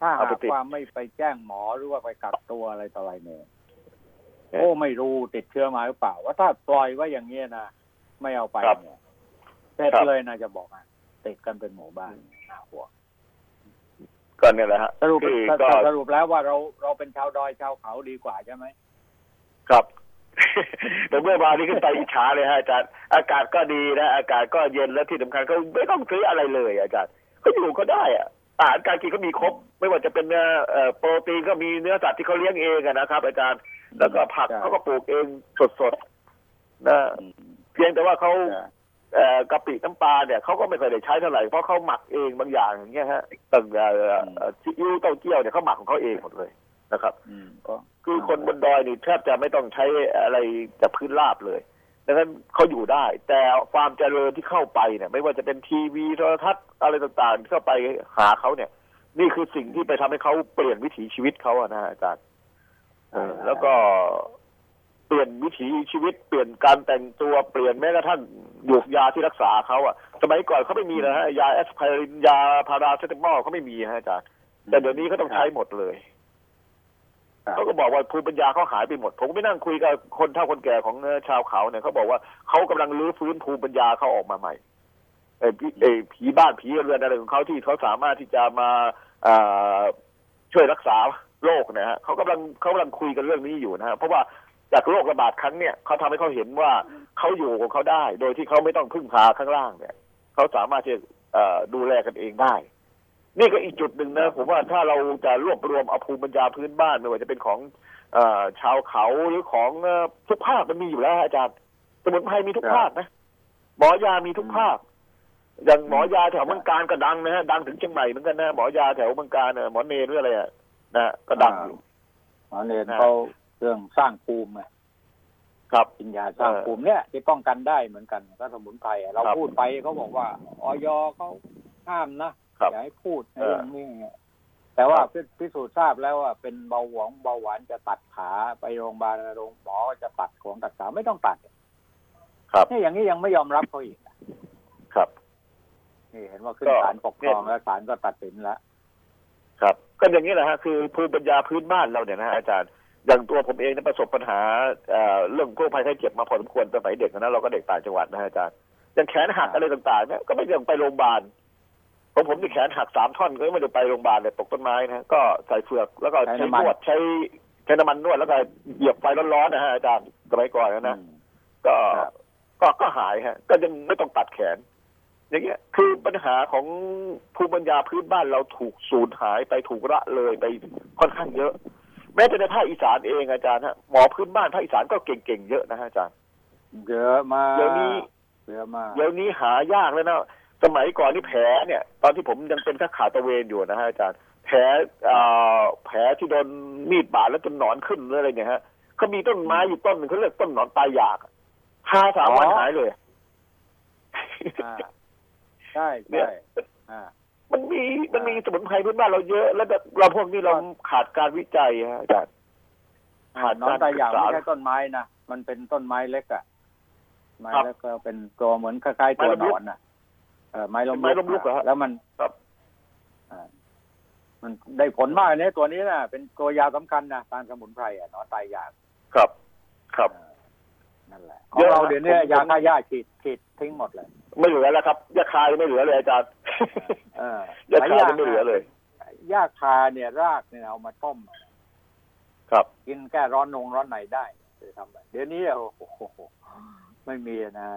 ถ้าเอาหาไปกติด ว่าไม่ไปแจ้งหมอหรือว่าไปกักตัวอะไรต่ออะไรเนี่ยเอ๊ะโอ้ไม่รู้ติดเชื้อมาหรือเปล่า ว่าถ้าปล่อยไว้อย่างเงี้ยนะไม่เอาไปครับเนี่ยเสร็จครับ เลยนะจะบอกอะติดกันเป็นหมู่บ้านน่าห่วง ก็เนี่ยแหละฮะสรุปคือสก็สรุปแล้วว่าเราเราเป็นชาวดอยชาวเขาดีกว่าใช่ไหมครับแต่เมื่อวานนี้ขึ้นไปอิจฉาเลยฮะอาจารย์อากาศก็ดีนะอากาศก็เย็นและที่สำคัญก็ไม่ต้องซื้ออะไรเลยอาจารย์ก็อยู่ก็ได้อะอาหารการกินก็มีครบ ไม่ว่าจะเป็นเนื้อเอ่อโปรตีนก็มีเนื้อสัตว์ที่เขาเลี้ยงเองอะนะครับ อาจารย์ แล้วก็ผักใช่เขาก็ปลูกเองสดๆนะเพียงแต่ว่าเขาใช่เอ่อ กะปิน้ำปลาเนี่ยเขาก็ไม่เคยได้ใช้เท่าไหร่เพราะเขาหมักเองบางอย่างอย่างเงี้ยฮะตั้งแต่เอ่อเอ่อซีอิ๊วเต้าเจี้ยวเนี่ยเขาหมักของเขาเองหมดเลยนะครับคือคนบนดอยนี่แทบจะไม่ต้องใช้อะไรจากพื้นราบเลยดังนั้นเขาอยู่ได้ แต่ความเจริญที่เข้าไปเนี่ย ไม่ว่าจะเป็นทีวีโทรทัศน์อะไรต่างๆที่เข้าไปหาเขาเนี่ย นี่คือสิ่งที่ไปทำให้เขาเปลี่ยนวิถีชีวิตเขาอะนะอาจารย์แล้วก็ ปลี่ยนวิถีชีวิตเปลี่ยนการแต่งตัวเปลี่ยนแม้กระทั่งหยูกยาที่รักษาเขาอะสมัยก่อนเขาไม่มีนะฮะยาแอสไพรินยาพาราเซตามอลเขาไม่มีฮะอาจารย์แต่เดี๋ยวนี้เขาต้องใช้หมดเลยครับเขาก็บอกว่าภูมิปัญญาเขาหายไปหมด ผมก็ไปนั่งคุยกับคนเฒ่าคนแก่ของเอ่อชาวเขาเนี่ยเขาบอกว่าเขากำลังรื้อฟื้นภูมิปัญญาเขาออกมาใหม่ไอ้ผีไอ้ผีบ้านผีเรือนอะไรของเขาที่เขาสามารถที่จะมาเอ่อช่วยรักษาโรคนะฮะเขากำลังเขากำลังคุยกันเรื่องนี้อยู่นะฮะเพราะว่า จากโรคระบาดครั้งเนี่ยเขาทำให้เขาเห็นว่าเขาอยู่ของเขาได้ โดยที่เขาไม่ต้องพึ่งพาข้างล่างเนี่ยเขาสามารถที่จะเอ่อดูแลกันเองได้ นี่ก็อีกจุดหนึ่งนะผมว่าถ้าเราจะรวบรวมเอาภูมิปัญญาพื้นบ้านไม่ว่าจะเป็นของเออชาวเขาหรือของเอ่อทุกภาคมันมีอยู่แล้วฮะอาจารย์สมุนไพรมีทุกภาคนะหมอยามีทุกภาคอย่างหมอยาแถวเมืองการก็ดังนะฮะดังถึงเชียงใหม่เหมือนกันนะหมอยาแถวเมืองการเนี่ยหมอเนรหรืออะไรอะนะก็ดังอยู่หมอเนรนะเขา เรื่องสร้างภูมิไงครับกินยาสร้างเออภูมิเนี่ยที่ป้องกันได้เหมือนกันก็สมุนไพรอะเราครับพูดไปเขาบอกว่าออยเขาห้ามนะครับอย่าให้พูดในเออเรื่องนี้แต่ว่าครับพิพิสูจน์ทราบแล้วว่าเป็นเบาหวงเบาหวานจะตัดขาไปโรงพยาบาลโรงหมอจะตัดของตัดขาไม่ต้องตัด ครับนี่อย่างนี้ยังไม่ยอมรับเขาอีกครับ นี่เห็นว่าขึ้นก็ศาลปกครองเนี่ยแล้วศาลก็ตัดสินแล้วครับ ก็อย่างนี้แหละฮะคือภูมิปัญญาพื้นบ้านเราเนี่ยนะฮะอาจารย์ อย่างตัวผมเองเนี่ยประสบปัญหาเอ่อเรื่องโรคภัยไข้เจ็บมาพอสมควรสมัยเด็กนะเราก็เด็กต่างจังหวัดนะฮะอาจารย์อย่างแขนหักอะไรต่างๆเนี่ยก็ไม่ต้องไปโรงพยาบาลผมผมนี่แขนหักสามท่อนก็ไม่ได้ไปโรงพยาบาลเลยตกต้นไม้นะก็ใส่เฟือกแล้วก็ใช้ใช้น้ำมันนวดใช้ใช้น้ำมันนวดแล้วก็เหยียบไฟร้อนๆนะฮะอาจารย์สมัยก่อนนะนะอืมก็ครับก็ก็หายฮะ ก็ยังไม่ต้องตัดแขน อย่างเงี้ย คือปัญหาของภูมิปัญญาพื้นบ้านเราถูกสูญหายไปถูกละเลยไปค่อนข้างเยอะ แม้แต่ในภาคอีสานเองอาจารย์ฮะหมอพื้นบ้านภาคอีสานก็เก่งๆเยอะนะฮะอาจารย์เยอะมากเดี๋ยวนี้เยอะมากเดี๋ยวนี้หายากแล้วนะสมัยก่อนนี่แผลเนี่ย ตอนที่ผมยังเป็นแค่ขาตะเวนอยู่นะฮะอาจารย์แผลเอ่อแผลที่โดนมีดบาดแล้วจนหนอนขึ้นหรืออะไรเนี่ยฮะเขามีต้นไม้อยู่ต้นหนึ่งเขาเรียกต้นหนอนตายอยากทาสามวันหายเลยอ่าใช่เนี่ใช่ยอ่า มันมีมันมีสมุนไพรพื้นบ้านเราเยอะ แล้วแบบเราพวกนี้เราขาดการวิจัยฮะอาจารย์ขาดน้องตาอย่างการศึกษาไม่ใช่ต้นไม้นะมันเป็นต้นไม้เล็กอะไม้ครับเล็กก็เป็นตัวเหมือนคล้ายๆตัวไม้หล้มนลุกอนน่ะเออไม้ล้มไม้ล้มลุกเหรอฮะแล้วมันครับอ่ามันได้ผลมากเนี่ยตัวนี้นะเป็นตัวยาสำคัญนะทางสมุนไพรอะหนอนตายอยากครับ ครับเออนั่นแหละขเยองอะเรานะเดี๋ยวนี้ผมยาผมฆ่าหญ้าฉีดฉีดทิ้งหมดเลย ไม่เหลือแล้วครับยาคายังไม่เหลือเลยอาจารย์เออยาคายังไม่เหลือเลยหญ้าคาเนี่ยรากเนี่ยเอามาต้ม ครับกินแก้ร้อนนงร้อนไหนได้จะทำอะไรเดี๋ยวนี้โอ้โหไม่มีนะ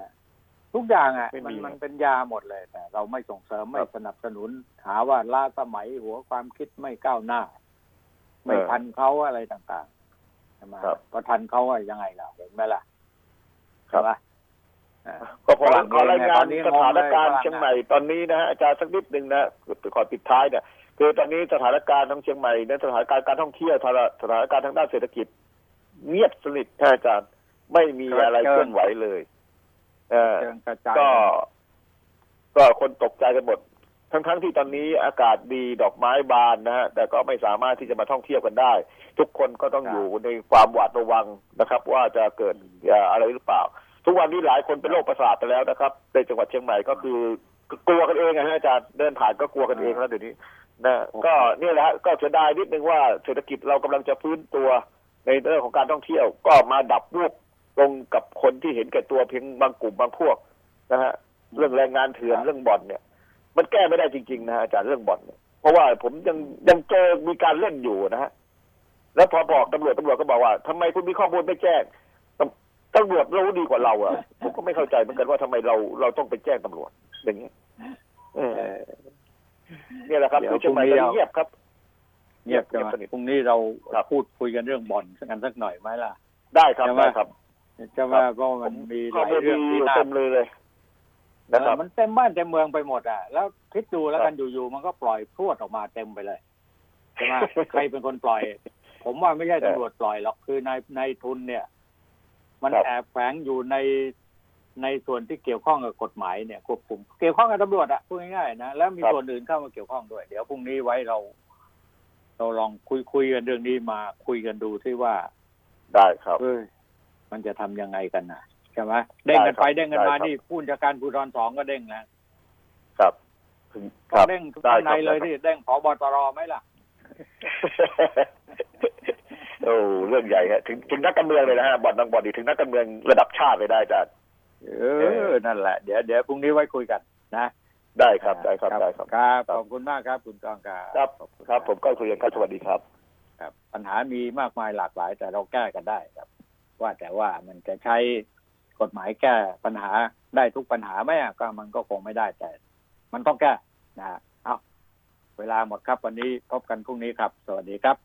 ทุกอย่างอะไม่มันมีมันเป็นยาหมดเลยแต่เราไม่ส่งเสริมไม่ครับสนับสนุน หาว่าล้าสมัยหัวความคิดไม่ก้าวหน้า ไม่เออทันเขาอะไรต่างๆใช่ไหมครับพอทันเขาอะยังไงล่ะเห็นไหมล่ะครับใช่ปะอ่า ก็ขอฝรั่งขอรายงาเอนงเนี่ยสถานการณ์ตอนนี้งงเลยเชียงใหม่ตอนนี้นะฮะอาจารย์สักนิดหนึ่งนะขอปิดท้ายเนี่ยคือตอนนี้สถานการณ์ทั้งเชียงใหม่ในสถานการณ์การท่องเที่ยวสถานการณ์ทางด้านเศรษฐกิจ เงียบสนิทนะอาจารย์ไม่มีอะไรเคลื่อนไหวเลยเออเชิงกระจายก็ ก็คนตกใจกันหมดทั้งๆที่ตอนนี้อากาศดีดอกไม้บานนะฮะแต่ก็ไม่สามารถที่จะมาท่องเที่ยวกันได้ ทุกคนก็ต้องอยู่ในความหวาดระวังนะครับ ว่าจะเกิดเอ่ออะไรหรือเปล่า ทุกวันนี้หลายคนเป็นโรคประสาทไปแล้วนะครับ ในจังหวัดเชียงใหม่ก็คือกลัวกันเองนะฮะอาจารย์เดินผ่านก็กลัวกันเองแล้วเดี๋ยวนี้นะก็เนี่ยแหละก็เสียดายนิดนึงว่าเศรษฐกิจเรากำลังจะฟื้นตัวในเรื่องของการท่องเที่ยว ก็มาดับวูบลงกับคนที่เห็นแก่ตัวเพียงบางกลุ่มบางพวกนะฮะเรื่องแรงงานเถื่อนเรื่องบ่อนเนี่ย มันแก้ไม่ได้จริงๆนะอาจารย์เรื่องบ่อนเนี่ยเพราะว่าผมยังยังเจอมีการเล่นอยู่นะฮะแล้วพอบอกตำรวจตำรวจก็บอกว่าทำไมคุณมีข้อมูลไม่แจ้ง ตำตำรวจรู้ดีกว่าเราอะผมก็ไม่เข้าใจเหมือนกันว่าทำไมเราเราต้องไปแจ้งตำรวจอย่างนี้ยเออเออเนี่ยแหละครับเดี๋ยวคือเชียงใหม่พรุ่งนี้ตอนนี้เอาเงียบครับเงียบกันเงียบสนิทพรุ่งนี้เราครับพูดคุยกันเรื่องบ่อนกันสักหน่อยไหมล่ะ ได้ครับใช่ไหมได้ครับใช่ไหมเพราะมันมีหข้อลายมูลเรื่องดีที่อยู่น่าเต็มเลยเลยนะครับเออมันเต็มบ้านเต็มเมืองไปหมดอะแล้วคิดดูแล้วครักับนอยู่ๆมันก็ปล่อยพรวดออกมาเต็มไปเลยใช่ไหมใครเป็นคนปล่อย ผมว่าไม่ใช่ตำรวจปล่อยหรอกคือนายนายทุนเนี่ย มันครับแอบแฝงอยู่ในในส่วนที่เกี่ยวข้องกับกฎหมายเนี่ยควบคุมเกี่ยวข้องกับตำรวจอะพูดง่ายๆนะแล้วมีส่วนอื่นเข้ามาเกี่ยวข้องด้วย เดี๋ยวพรุ่งนี้ไว้เรา เราลองคุยคุยกันเรื่องนี้มาคุยกันดูที่ว่าได้ครับเอ้ยมันจะทำยังไงกันนะใช่ไหมเด้งกันไปได้ครับเด้งกันมาได้ครับนี่ผู้จัดการภูธรสองก็เด้งแล้วครับถึงคก็รับเด้งได้ข้างในครับเลยได้ครับที่เด้งผบตรไหมล่ะ โอ้เรื่องใหญ่ฮะถึงถึงนักการเมืองเลยนะฮะบ่อนบางบ่อนนี่ถึงนักการเมืองระดับชาติเลยได้อาจารย์เออนั่นแหละเดี๋ยวเดี๋ยวพรุ่งนี้ไว้คุยกันนะได้ครับได้ครับได้ครับครับครับขอบคุณมากครับคุณกองครับครับขอณครับ ผมก็คุยกันครับสวัสดีครับ ครับ ปัญหามีมากมายหลากหลาย แต่เราแก้กันได้ครับ ว่าแต่ว่ามันจะใช้กฎหมายแก้ปัญหาได้ทุกปัญหาไหมอะก็มันก็คงไม่ได้แต่ มันต้องแก้นะฮะเอาเวลาหมดครับวันนี้พบกันพรุ่งนี้ครับ สวัสดีครับ